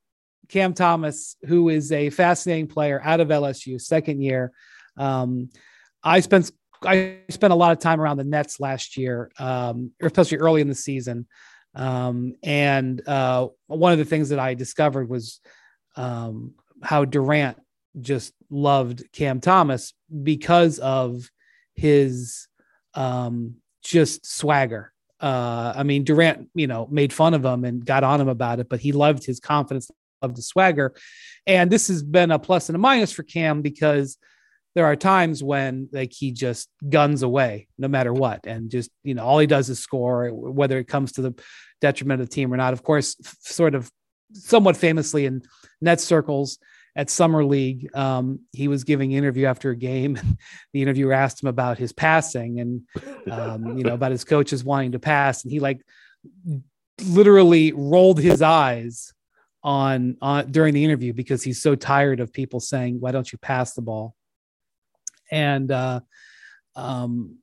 Speaker 1: Cam Thomas, who is a fascinating player out of LSU, second year. Um, I spent I spent a lot of time around the Nets last year, um, especially early in the season. Um, and uh, one of the things that I discovered was um, how Durant just loved Cam Thomas because of his um, just swagger. Uh, I mean, Durant, you know, made fun of him and got on him about it, but he loved his confidence, loved his swagger. And this has been a plus and a minus for Cam because there are times when like he just guns away no matter what and just you know all he does is score whether it comes to the detriment of the team or not of course f- sort of somewhat famously in net circles at summer league um, he was giving interview after a game the interviewer asked him about his passing and um, you know about his coaches wanting to pass and he like literally rolled his eyes on on during the interview because he's so tired of people saying why don't you pass the ball? And uh, um,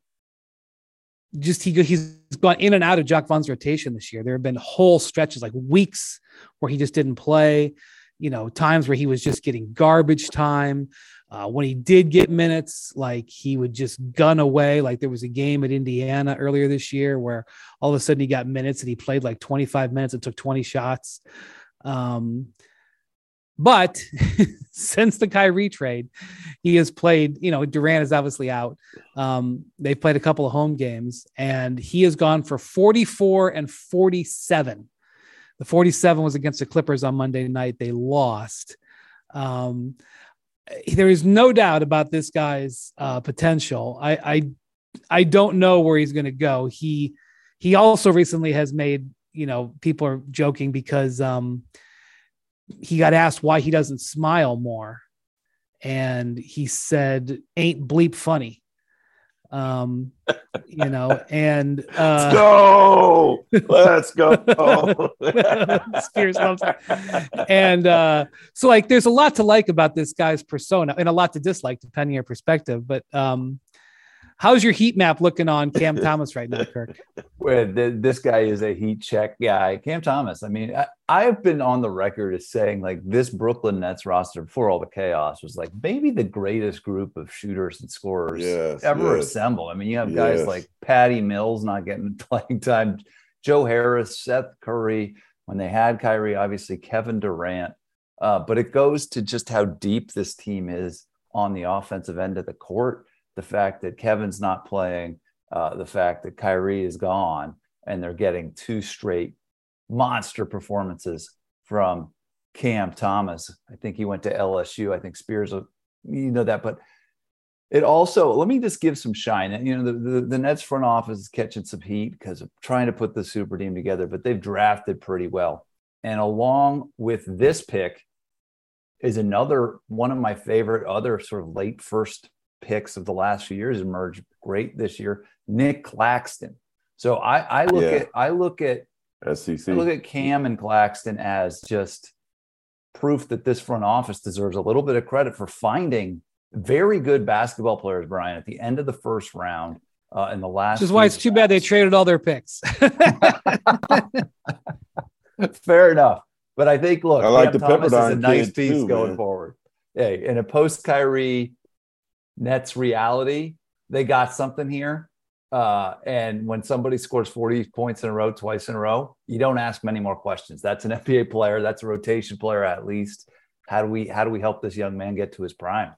Speaker 1: just he he's gone in and out of Jacque Vaughn's rotation this year. There have been whole stretches, like weeks, where he just didn't play you know, times where he was just getting garbage time. Uh, when he did get minutes, like he would just gun away. Like there was a game at Indiana earlier this year where all of a sudden he got minutes and he played like 25 minutes and took 20 shots. Um, but since the Kyrie trade, he has played, you know, Durant is obviously out. Um, they've played a couple of home games and he has gone for 44 and 47 the 47 was against the Clippers on Monday night. They lost. Um,
Speaker 6: there is no doubt about this guy's uh, potential. I, I I don't know where he's going to go. He he also recently has made you know people are joking because um, he got asked why he doesn't smile more, and he said, "Ain't bleep funny." Um, you know, and uh,
Speaker 7: Let's go. Let's go.
Speaker 6: Spears loves it. And uh, so, like, there's a lot to like about this guy's persona and a lot to dislike, depending on your perspective. But um, how's your heat map looking on Cam Thomas right now, Kirk?
Speaker 8: Well, th- this guy is a heat check guy. Cam Thomas. I mean, I, I've been on the record as saying like this Brooklyn Nets roster before all the chaos was like maybe the greatest group of shooters and scorers
Speaker 7: Yes,
Speaker 8: ever
Speaker 7: yes.
Speaker 8: assembled. I mean, you have guys
Speaker 7: Yes.
Speaker 8: like Patty Mills not getting playing time, Joe Harris, Seth Curry. When they had Kyrie, obviously Kevin Durant. Uh, but it goes to just how deep this team is on the offensive end of the court. The fact that Kevin's not playing, uh, the fact that Kyrie is gone, and they're getting two straight monster performances from Cam Thomas. I think he went to LSU. I think Spears, you know that, but it also let me just give some shine. You know, the, the, the Nets front office is catching some heat because of trying to put the super team together, but they've drafted pretty well. And along with this pick is another one of my favorite other sort of late first picks of the last few years emerged great this year. Nick Claxton. So I, I look
Speaker 7: Yeah.
Speaker 8: at I look at
Speaker 7: SEC.
Speaker 8: I look at Cam and Claxton as just proof that this front office deserves a little bit of credit for finding very good basketball players, Brian, at the end of the first round uh, in the last.
Speaker 6: Which is why it's too bad they traded all their picks.
Speaker 8: Fair enough. But I think, look,
Speaker 7: I like
Speaker 8: Cam
Speaker 7: the
Speaker 8: Thomas is a nice piece
Speaker 7: too,
Speaker 8: going
Speaker 7: man.
Speaker 8: forward. Hey, in a post Kyrie Nets reality, they got something here. Uh, and when somebody scores 40 points in a row, twice in a row, you don't ask many more questions. That's an NBA player. That's a rotation player at least. How do we how do we help this young man get to his prime?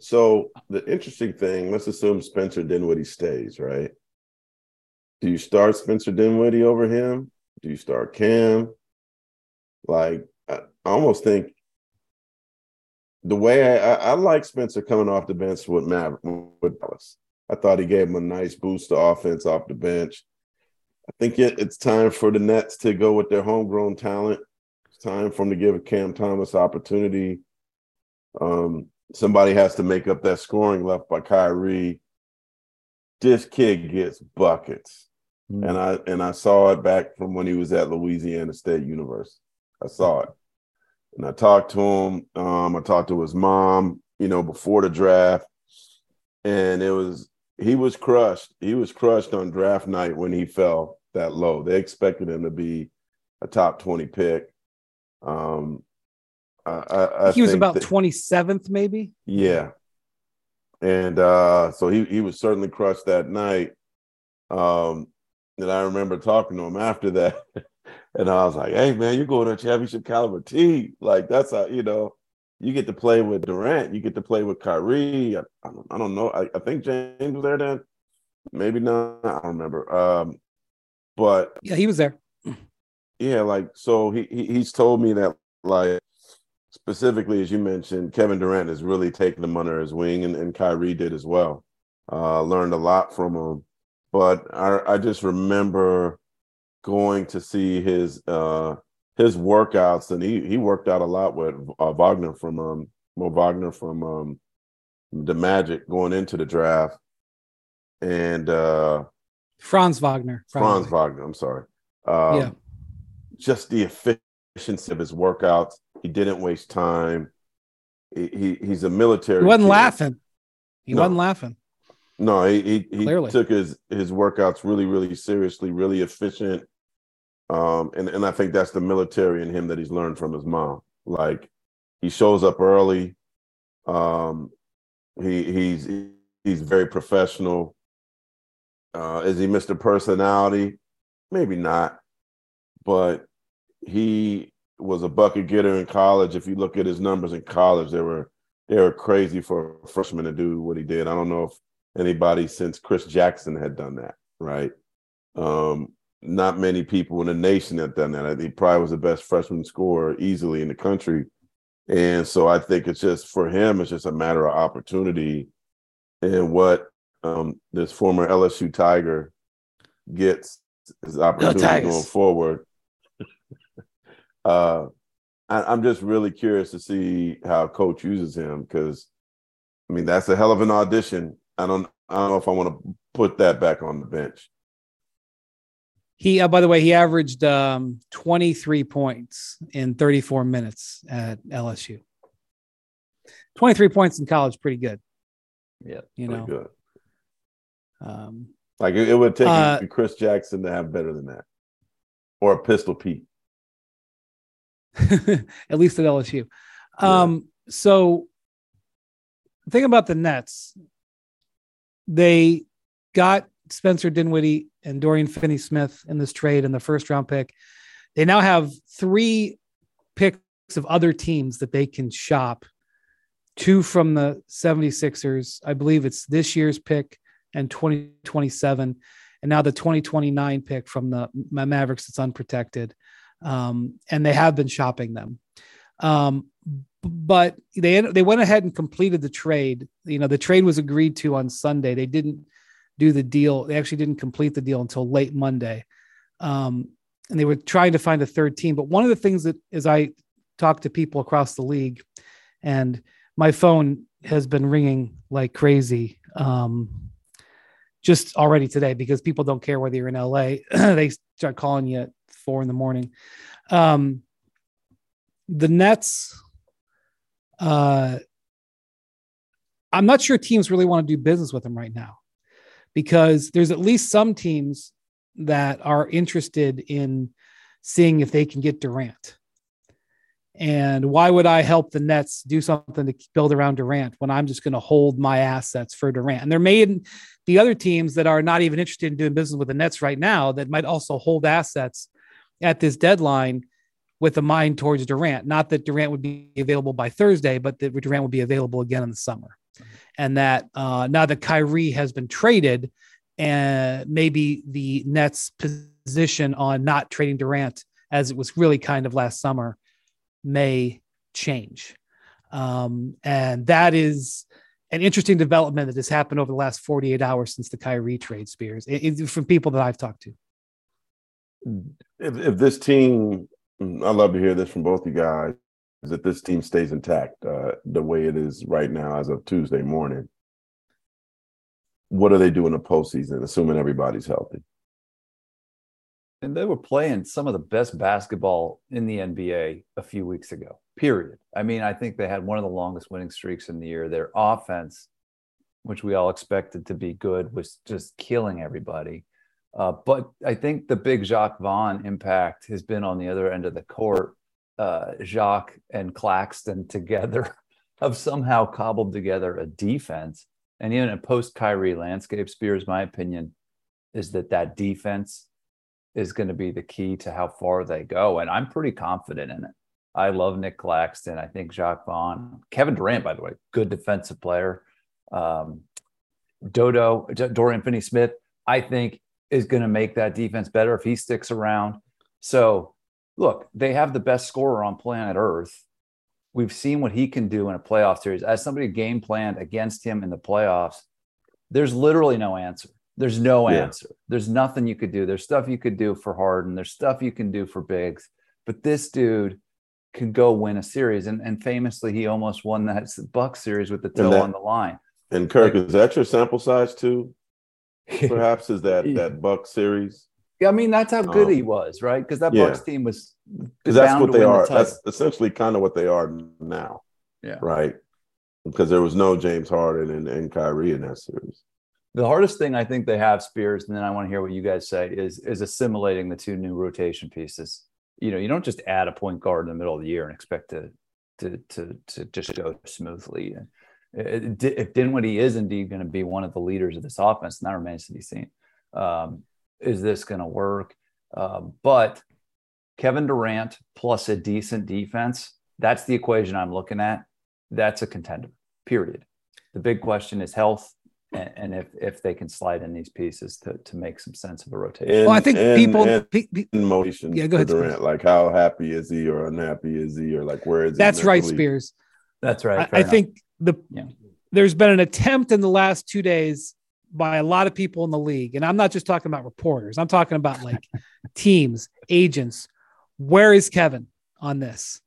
Speaker 7: So the interesting thing, let's assume Spencer Dinwiddie stays, right? Do you start Spencer Dinwiddie over him? Do you start Cam? Like, I almost think the way I, I, I like Spencer coming off the bench with Mav with Dallas. I thought he gave him a nice boost to offense off the bench. I think it, it's time for the Nets to go with their homegrown talent. It's time for them to give Cam Thomas opportunity. Um, somebody has to make up that scoring left by Kyrie. This kid gets buckets.
Speaker 8: Hmm.
Speaker 7: And I and I saw it back from when he was at Louisiana State University. I saw it. And I talked to him. Um, I talked to his mom, you know, before the draft. And it was he was crushed. He was crushed on draft night when he fell that low. They expected him to be a top 20 pick. Um I, I, I
Speaker 6: he was about 27th, maybe.
Speaker 7: yeah. And uh, so he he was certainly crushed that night. Um, and I remember talking to him after that. and I was like, hey man, you're going to a championship caliber team. Like that's how, you know, you get to play with Durant, you get to play with Kyrie. I, I, don't, I don't know. I, I think James was there then. Maybe not. I don't remember. Um, but
Speaker 6: Yeah, he was there.
Speaker 7: yeah, like so he, he he's told me that like specifically as you mentioned, Kevin Durant has really taken him under his wing and, and Kyrie did as well. Uh learned a lot from him. But I I just remember going to see his uh his workouts and he he worked out a lot with uh, Wagner from um Mo Wagner from um the Magic going into the draft. And uh
Speaker 6: Franz Wagner.
Speaker 7: Franz. Wagner, I'm sorry. Um,
Speaker 6: Yeah.
Speaker 7: Just the efficiency of his workouts. He didn't waste time. He, he he's a military.
Speaker 6: He wasn't
Speaker 7: kid.
Speaker 6: laughing. He
Speaker 7: No.
Speaker 6: wasn't laughing.
Speaker 7: No, he he, he
Speaker 6: Clearly.
Speaker 7: took his his workouts really really seriously, really efficient. Um, and and I think that's the military in him that he's learned from his mom. Like he shows up early. Um, he he's he's very professional. Uh, is he Mr. Personality? Maybe not, but he was a bucket getter in college. If you look at his numbers in college, they were they were crazy for a freshman to do what he did. I don't know if anybody since Chris Jackson had done that, right? Um, not many people in the nation had done that. He probably was the best freshman scorer easily in the country And so I think it's just for him, it's just a matter of opportunity and what um, this former LSU Tiger gets his opportunity going forward. uh, I, am just really curious to see how coach uses him because, I mean, that's a hell of an audition. I don't, I don't know if I want to put that back on the bench.
Speaker 1: He, uh, by the way, he averaged um, 23 points in 34 minutes at LSU. 23 points in college, pretty good.
Speaker 8: Yeah,
Speaker 1: you know,
Speaker 7: good.
Speaker 1: Um,
Speaker 7: like it, it would take uh, Chris Jackson to have better than that, or a Pistol Pete.
Speaker 1: at least at LSU. Yeah. Um, so, the thing about the Nets, they got Spencer Dinwiddie and Dorian Finney Smith in this trade in the first round pick. They now have three picks of other teams that they can shop. Two from the 76ers. I believe it's this year's pick and 2027. And now the 2029 pick from the Mavericks that's unprotected. Um, and they have been shopping them. Um, but they they went ahead and completed the trade. You know, the trade was agreed to on Sunday. They didn't do the deal. They actually didn't complete the deal until late Monday. Um, and they were trying to find a third team. But one of the things that, as I talk to people across the league, and my phone has been ringing like crazy um, just already today because people don't care whether you're in LA. they start calling you at four in the morning. Um, the Nets, uh, I'm not sure teams really want to do business with them right now because there's at least some teams that are interested in seeing if they can get Durant. And why would I help the Nets do something to build around Durant when I'm just going to hold my assets for Durant? And there may be other teams that are not even interested in doing business with the Nets right now that might also hold assets at this deadline with a mind towards Durant. Not that Durant would be available by Thursday, but that Durant would be available again in the summer and that uh, now that Kyrie has been traded, and maybe the Nets' position on not trading Durant, as it was really kind of last summer, may change. Um, and that is an interesting development that has happened over the last 48 hours since the Kyrie trade, Spears, it, it, from people that I've talked to.
Speaker 7: If, if this team, I'd love to hear this from both you guys is that this team stays intact uh, the way it is right now as of Tuesday morning. What do they do in the postseason, assuming everybody's healthy?
Speaker 8: And they were playing some of the best basketball in the NBA a few weeks ago, period. I mean, I think they had one of the longest winning streaks in the year. Their offense, which we all expected to be good, was just killing everybody. Uh, but I think the big Jacque Vaughn impact has been on the other end of the court uh, Jacque and Claxton together have somehow cobbled together a defense. And even a post Kyrie landscape, Spears, my opinion is that that defense is going to be the key to how far they go. And I'm pretty confident in it. I love Nick Claxton. I think Jacque Vaughn, Kevin Durant, by the way, good defensive player. Um, Dodo, Dorian Finney Smith, I think is going to make that defense better if he sticks around. So look, they have the best scorer on planet Earth. We've seen what he can do in a playoff series. As somebody game planned against him in the playoffs, there's literally no answer. There's no yeah. answer. There's nothing you could do. There's stuff you could do for Harden. There's stuff you can do for Biggs. But this dude can go win a series. And, and famously, he almost won that Buck series with the toe that, on the line.
Speaker 7: And Kirk, like, is that your sample size too? Perhaps is that that Buck series?
Speaker 8: I mean, that's how good um, he was, right? Because that yeah. Bucks team was
Speaker 7: because that's what they are. The that's essentially kind of what they are now.
Speaker 8: Yeah.
Speaker 7: Right. Because there was no James Harden and, and Kyrie in that series.
Speaker 8: The hardest thing I think they have, Spears, and then I want to hear what you guys say, is is assimilating the two new rotation pieces. You know, you don't just add a point guard in the middle of the year and expect to to to to just go smoothly. And if Dinwiddie is indeed going to be one of the leaders of this offense, and that remains to be seen. Um, is this going to work? Uh, but Kevin Durant plus a decent defense, that's the equation I'm looking at. That's a contender, period. The big question is health and, and if if they can slide in these pieces to to make some sense of a rotation.
Speaker 7: And,
Speaker 1: Well, I think
Speaker 7: and-
Speaker 1: people.
Speaker 7: and
Speaker 1: pe- pe-
Speaker 7: emotions
Speaker 1: Yeah, go ahead,
Speaker 7: for Durant. Like how happy is he or unhappy is he or like where is he
Speaker 1: that's right,
Speaker 7: mentally?
Speaker 1: Spears.
Speaker 8: That's right.
Speaker 1: I, I
Speaker 8: enough.
Speaker 1: think the
Speaker 8: Yeah.
Speaker 1: there's been an attempt in the last two days by a lot of people in the league, and I'm not just talking about reporters. I'm talking about like teams, agents. Where is Kevin on this?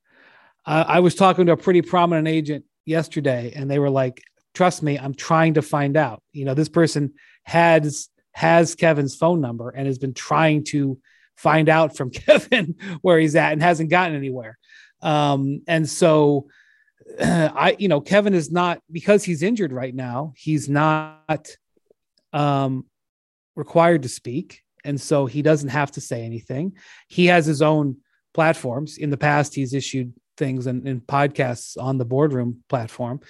Speaker 1: Uh, I was talking to a pretty prominent agent yesterday, and they were like, "Trust me, I'm trying to find out." You know, this person has has Kevin's phone number and has been trying to find out from Kevin where he's at and hasn't gotten anywhere. Um, and so I, you know, Kevin is not because he's injured right now. He's not um, required to speak, and so he doesn't have to say anything. He has his own platforms. In the past, he's issued things and, podcasts on the boardroom platform.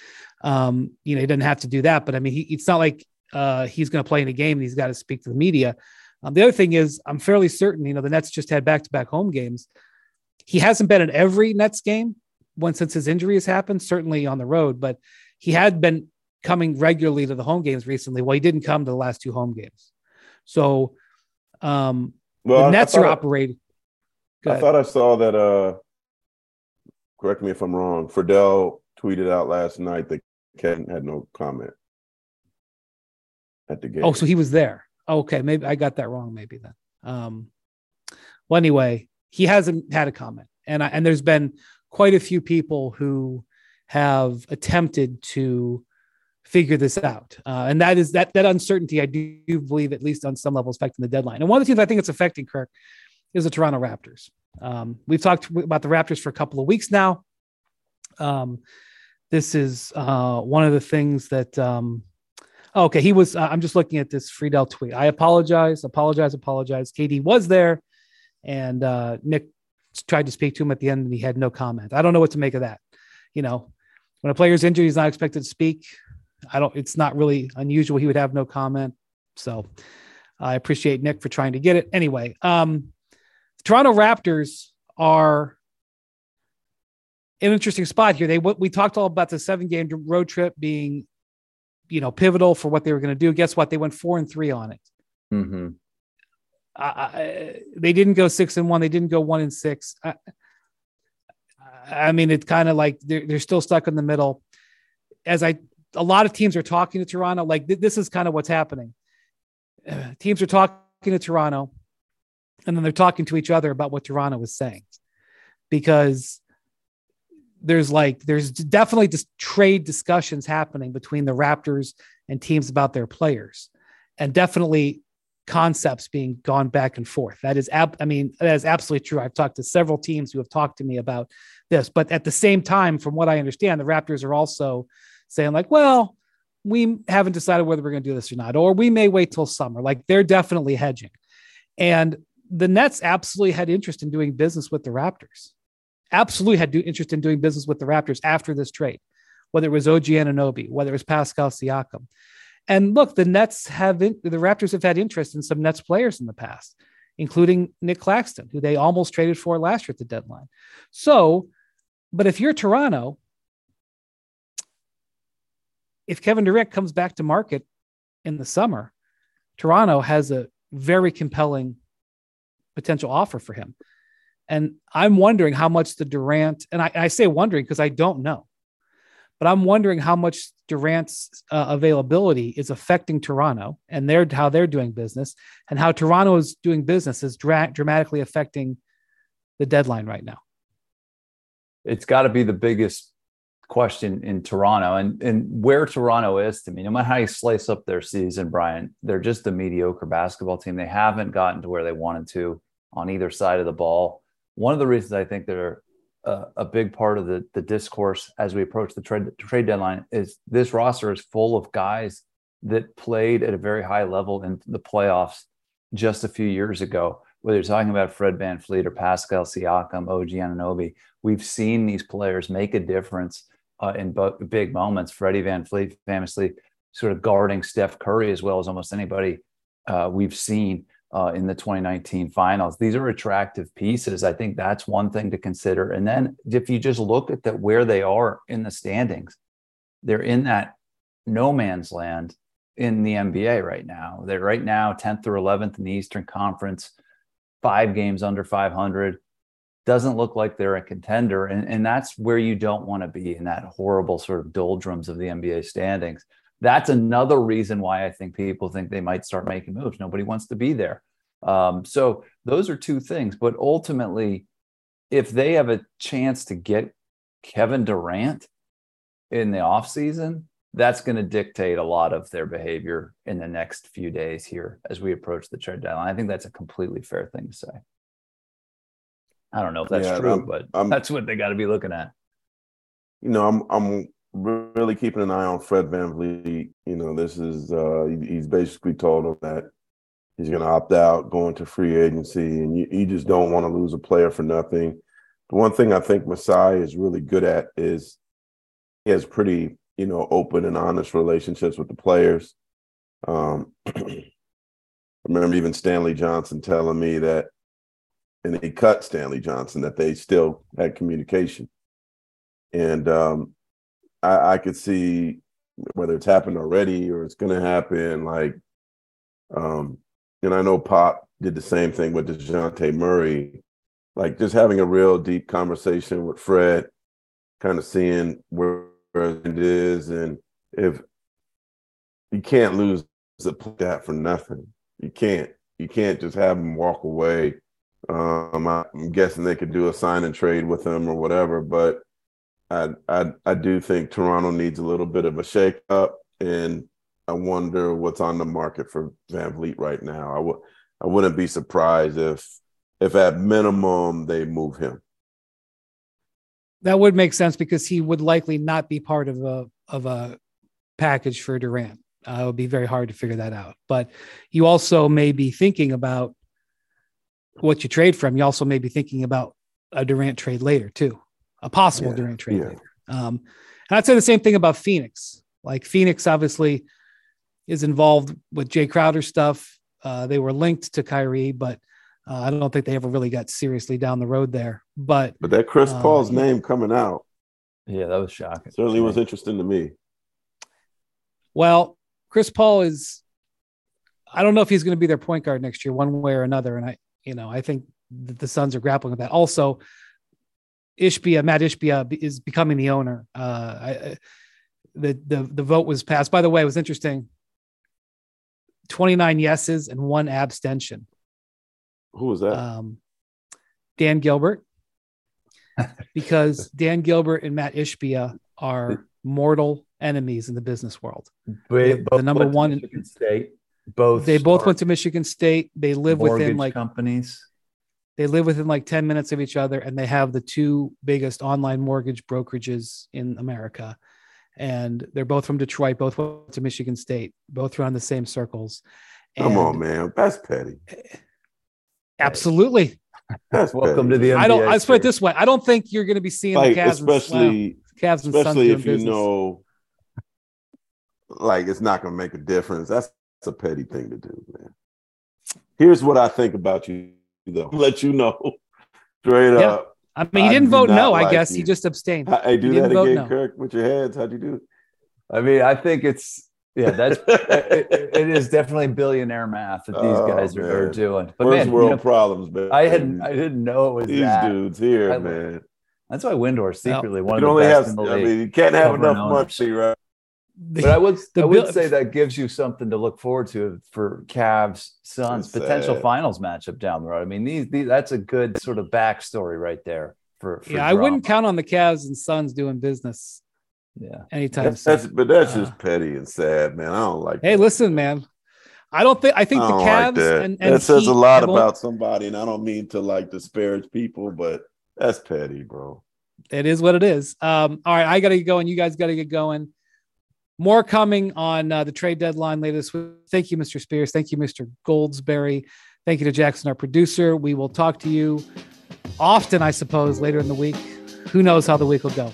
Speaker 1: Um, you know, he doesn't have to do that, but I mean, he, it's not like uh, he's going to play in a game and he's got to speak to the media. Um, the other thing is, I'm fairly certain, you know, the Nets just had back-to-back home games. He hasn't been in every Nets game, one since his injury has happened, certainly on the road, but he had been coming regularly to the home games recently. Well, he didn't come to the last two home games. So um
Speaker 7: Well,
Speaker 1: the Nets are operating.
Speaker 7: I
Speaker 1: ahead.
Speaker 7: thought I saw that. Uh, correct me if I'm wrong. Friedell tweeted out last night that Kevin had no comment at the game.
Speaker 1: Oh, so he was there. Okay, maybe I got that wrong. Maybe then. Um, well, anyway, he hasn't had a comment, and I, and there's been quite a few people who have attempted to figure this out, uh, and that is that that uncertainty. I do believe, at least on some level, is affecting the deadline. And one of the teams I think it's affecting Kirk is the Toronto Raptors. Um, we've talked about the Raptors for a couple of weeks now. Um, this is uh, one of the things that. Um, Oh, okay, he was. Uh, I'm just looking at this Friedell tweet. I apologize, apologize, apologize. KD was there, and uh, Nick tried to speak to him at the end, and he had no comment. I don't know what to make of that. You know, when a player's injured, he's not expected to speak. I don't. It's not really unusual. He would have no comment. So I appreciate Nick for trying to get it. Anyway, um, the Toronto Raptors are an interesting spot here. They we talked all about the seven game road trip being you know pivotal for what they were going to do. Guess what? They went four and three on it.
Speaker 8: Mm-hmm.
Speaker 1: I, they didn't go six and one. They didn't go one and six. I, I mean, it's kind of like they're, they're still stuck in the middle. As I, a lot of teams are talking to Toronto. Like th- this is kind of what's happening. Uh, teams are talking to Toronto, and then they're talking to each other about what Toronto is saying, because there's like there's definitely just trade discussions happening between the Raptors and teams about their players, and definitely concepts being gone back and forth. That is, ab- I mean, that is absolutely true. I've talked to several teams who have talked to me about this, but at the same time, from what I understand, the Raptors are also saying like, well, we haven't decided whether we're going to do this or not, or we may wait till summer. Like they're definitely hedging, and the Nets absolutely had interest in doing business with the Raptors. Absolutely had interest in doing business with the Raptors after this trade, whether it was OG Anunoby, whether it was Pascal Siakam. And look, the Nets have in, the Raptors have had interest in some Nets players in the past, including Nick Claxton, who they almost traded for last year at the deadline. So, but if you're Toronto, if Kevin Durant comes back to market in the summer, Toronto has a very compelling potential offer for him. And I'm wondering how much the Durant, and I, I say wondering because I don't know, but I'm wondering how much Durant's uh, availability is affecting Toronto and their how they're doing business, and how Toronto is doing business is dra- dramatically affecting the deadline right now.
Speaker 8: It's got to be the biggest question in Toronto, and and where Toronto is to me. No matter how you slice up their season, Brian, they're just a mediocre basketball team. They haven't gotten to where they wanted to on either side of the ball. One of the reasons I think they're a, a big part of the, the discourse as we approach the trade, trade deadline is this roster is full of guys that played at a very high level in the playoffs just a few years ago. Whether you're talking about Fred VanVleet or Pascal Siakam, OG Anunoby, we've seen these players make a difference uh, in bo- big moments. Freddie VanVleet famously sort of guarding Steph Curry as well as almost anybody uh, we've seen uh, in the 2019 finals. These are attractive pieces. I think that's one thing to consider. And then if you just look at the, where they are in the standings, they're in that no man's land in the NBA right now. They're right now 10th or 11th in the Eastern Conference, five games under 500. Doesn't look like they're a contender. And, and that's where you don't want to be in that horrible sort of doldrums of the NBA standings. That's another reason why I think people think they might start making moves. Nobody wants to be there. Um, so those are two things. But ultimately, if they have a chance to get Kevin Durant in the offseason, that's going to dictate a lot of their behavior in the next few days here as we approach the trade deadline. I think that's a completely fair thing to say. I don't know if that's yeah, true, I'm, but I'm, that's what they got to be looking at.
Speaker 7: You know, I'm I'm really keeping an eye on Fred VanVleet. You know, this is uh he, he's basically told him that he's going to opt out, going to free agency, and you, you just don't want to lose a player for nothing. The one thing I think Masai is really good at is he has pretty you know, open and honest relationships with the players. Um, I remember even Stanley Johnson telling me that, and he cut Stanley Johnson that they still had communication, and um, I, I could see whether it's happened already or it's going to happen. Like, um, and I know Pop did the same thing with Dejounte Murray, like just having a real deep conversation with Fred, kind of seeing where where it is, and if you can't lose the that for nothing, you can't. You can't just have them walk away. Um, I'm guessing they could do a sign and trade with them or whatever, but I I I do think Toronto needs a little bit of a shake up, and I wonder what's on the market for VanVleet right now. I would I wouldn't be surprised if if at minimum they move him
Speaker 1: that would make sense because he would likely not be part of a of a package for Durant. Uh, it would be very hard to figure that out. But you also may be thinking about what you trade from. You also may be thinking about a Durant trade later too, a possible yeah, Durant trade yeah. later. Um, and I'd say the same thing about Phoenix. Like Phoenix obviously is involved with Jay Crowder stuff. Uh, they were linked to Kyrie, but uh, I don't think they ever really got seriously down the road there. But
Speaker 7: but that Chris uh, Paul's name coming out,
Speaker 8: yeah, that was shocking.
Speaker 7: Certainly was interesting to me.
Speaker 1: Well, Chris Paul is. I don't know if he's going to be their point guard next year, one way or another, and I, you know, I think the Suns are grappling with that. Also, Ishbia, Matt Ishbia is becoming the owner. Uh, I, the the the vote was passed. By the way, it was interesting. Twenty nine yeses and one abstention.
Speaker 7: Who was that? Um,
Speaker 1: Dan Gilbert, because Dan Gilbert and Matt Ishbia are mortal enemies in the business world.
Speaker 8: They, the number one Michigan State. Both
Speaker 1: they both went to Michigan State. They live within like
Speaker 8: companies.
Speaker 1: They live within like 10 minutes of each other and they have the two biggest online mortgage brokerages in America. And they're both from Detroit, both went to Michigan State, both around the same circles.
Speaker 7: Come and, on, man. That's petty.
Speaker 1: Eh, absolutely.
Speaker 8: That's welcome to the NBA.
Speaker 1: I don't. Let's put it this way: I don't think you're going to be seeing like, the Cavs,
Speaker 7: especially
Speaker 1: and, Cavs and
Speaker 7: especially if
Speaker 1: you business.
Speaker 7: know, like it's not going to make a difference. That's, that's a petty thing to do, man. Here's what I think about you, though. Let you know straight yeah. up.
Speaker 1: I mean, he didn't vote no. Like I guess you. he just abstained.
Speaker 7: I do that again, no. Kirk, with your heads. How'd you do?
Speaker 8: I mean, I think it's yeah, that's it, it is definitely billionaire math that these oh, guys are, are, doing.
Speaker 7: But First man, world you know, problems, man.
Speaker 8: I hadn't I didn't know it was
Speaker 7: these
Speaker 8: that.
Speaker 7: dudes here, I, man.
Speaker 8: That's why Windor secretly one of the best have, in the league. I mean,
Speaker 7: you can't have enough money, right?
Speaker 8: But I would I would say that gives you something to look forward to for Cavs Suns potential finals matchup down the road. I mean, these, these that's a good sort of backstory right there. For, for
Speaker 1: yeah, drama. I wouldn't count on the Cavs and Suns doing business
Speaker 8: yeah.
Speaker 1: Anytime.
Speaker 7: That's, that's but that's uh, just petty and sad, man. I don't like.
Speaker 1: Hey, that. listen, man. I don't think I think I the Cavs like
Speaker 7: that.
Speaker 1: and, and
Speaker 7: that says a lot about somebody, and I don't mean to like disparage people, but that's petty, bro.
Speaker 1: It is what it is. Um, all right, I got to get going. You guys got to get going. More coming on uh, the trade deadline later this week. Thank you, Mr. Spears. Thank you, Mr. Goldsberry. Thank you to Jackson, our producer. We will talk to you often, I suppose, later in the week. Who knows how the week will go?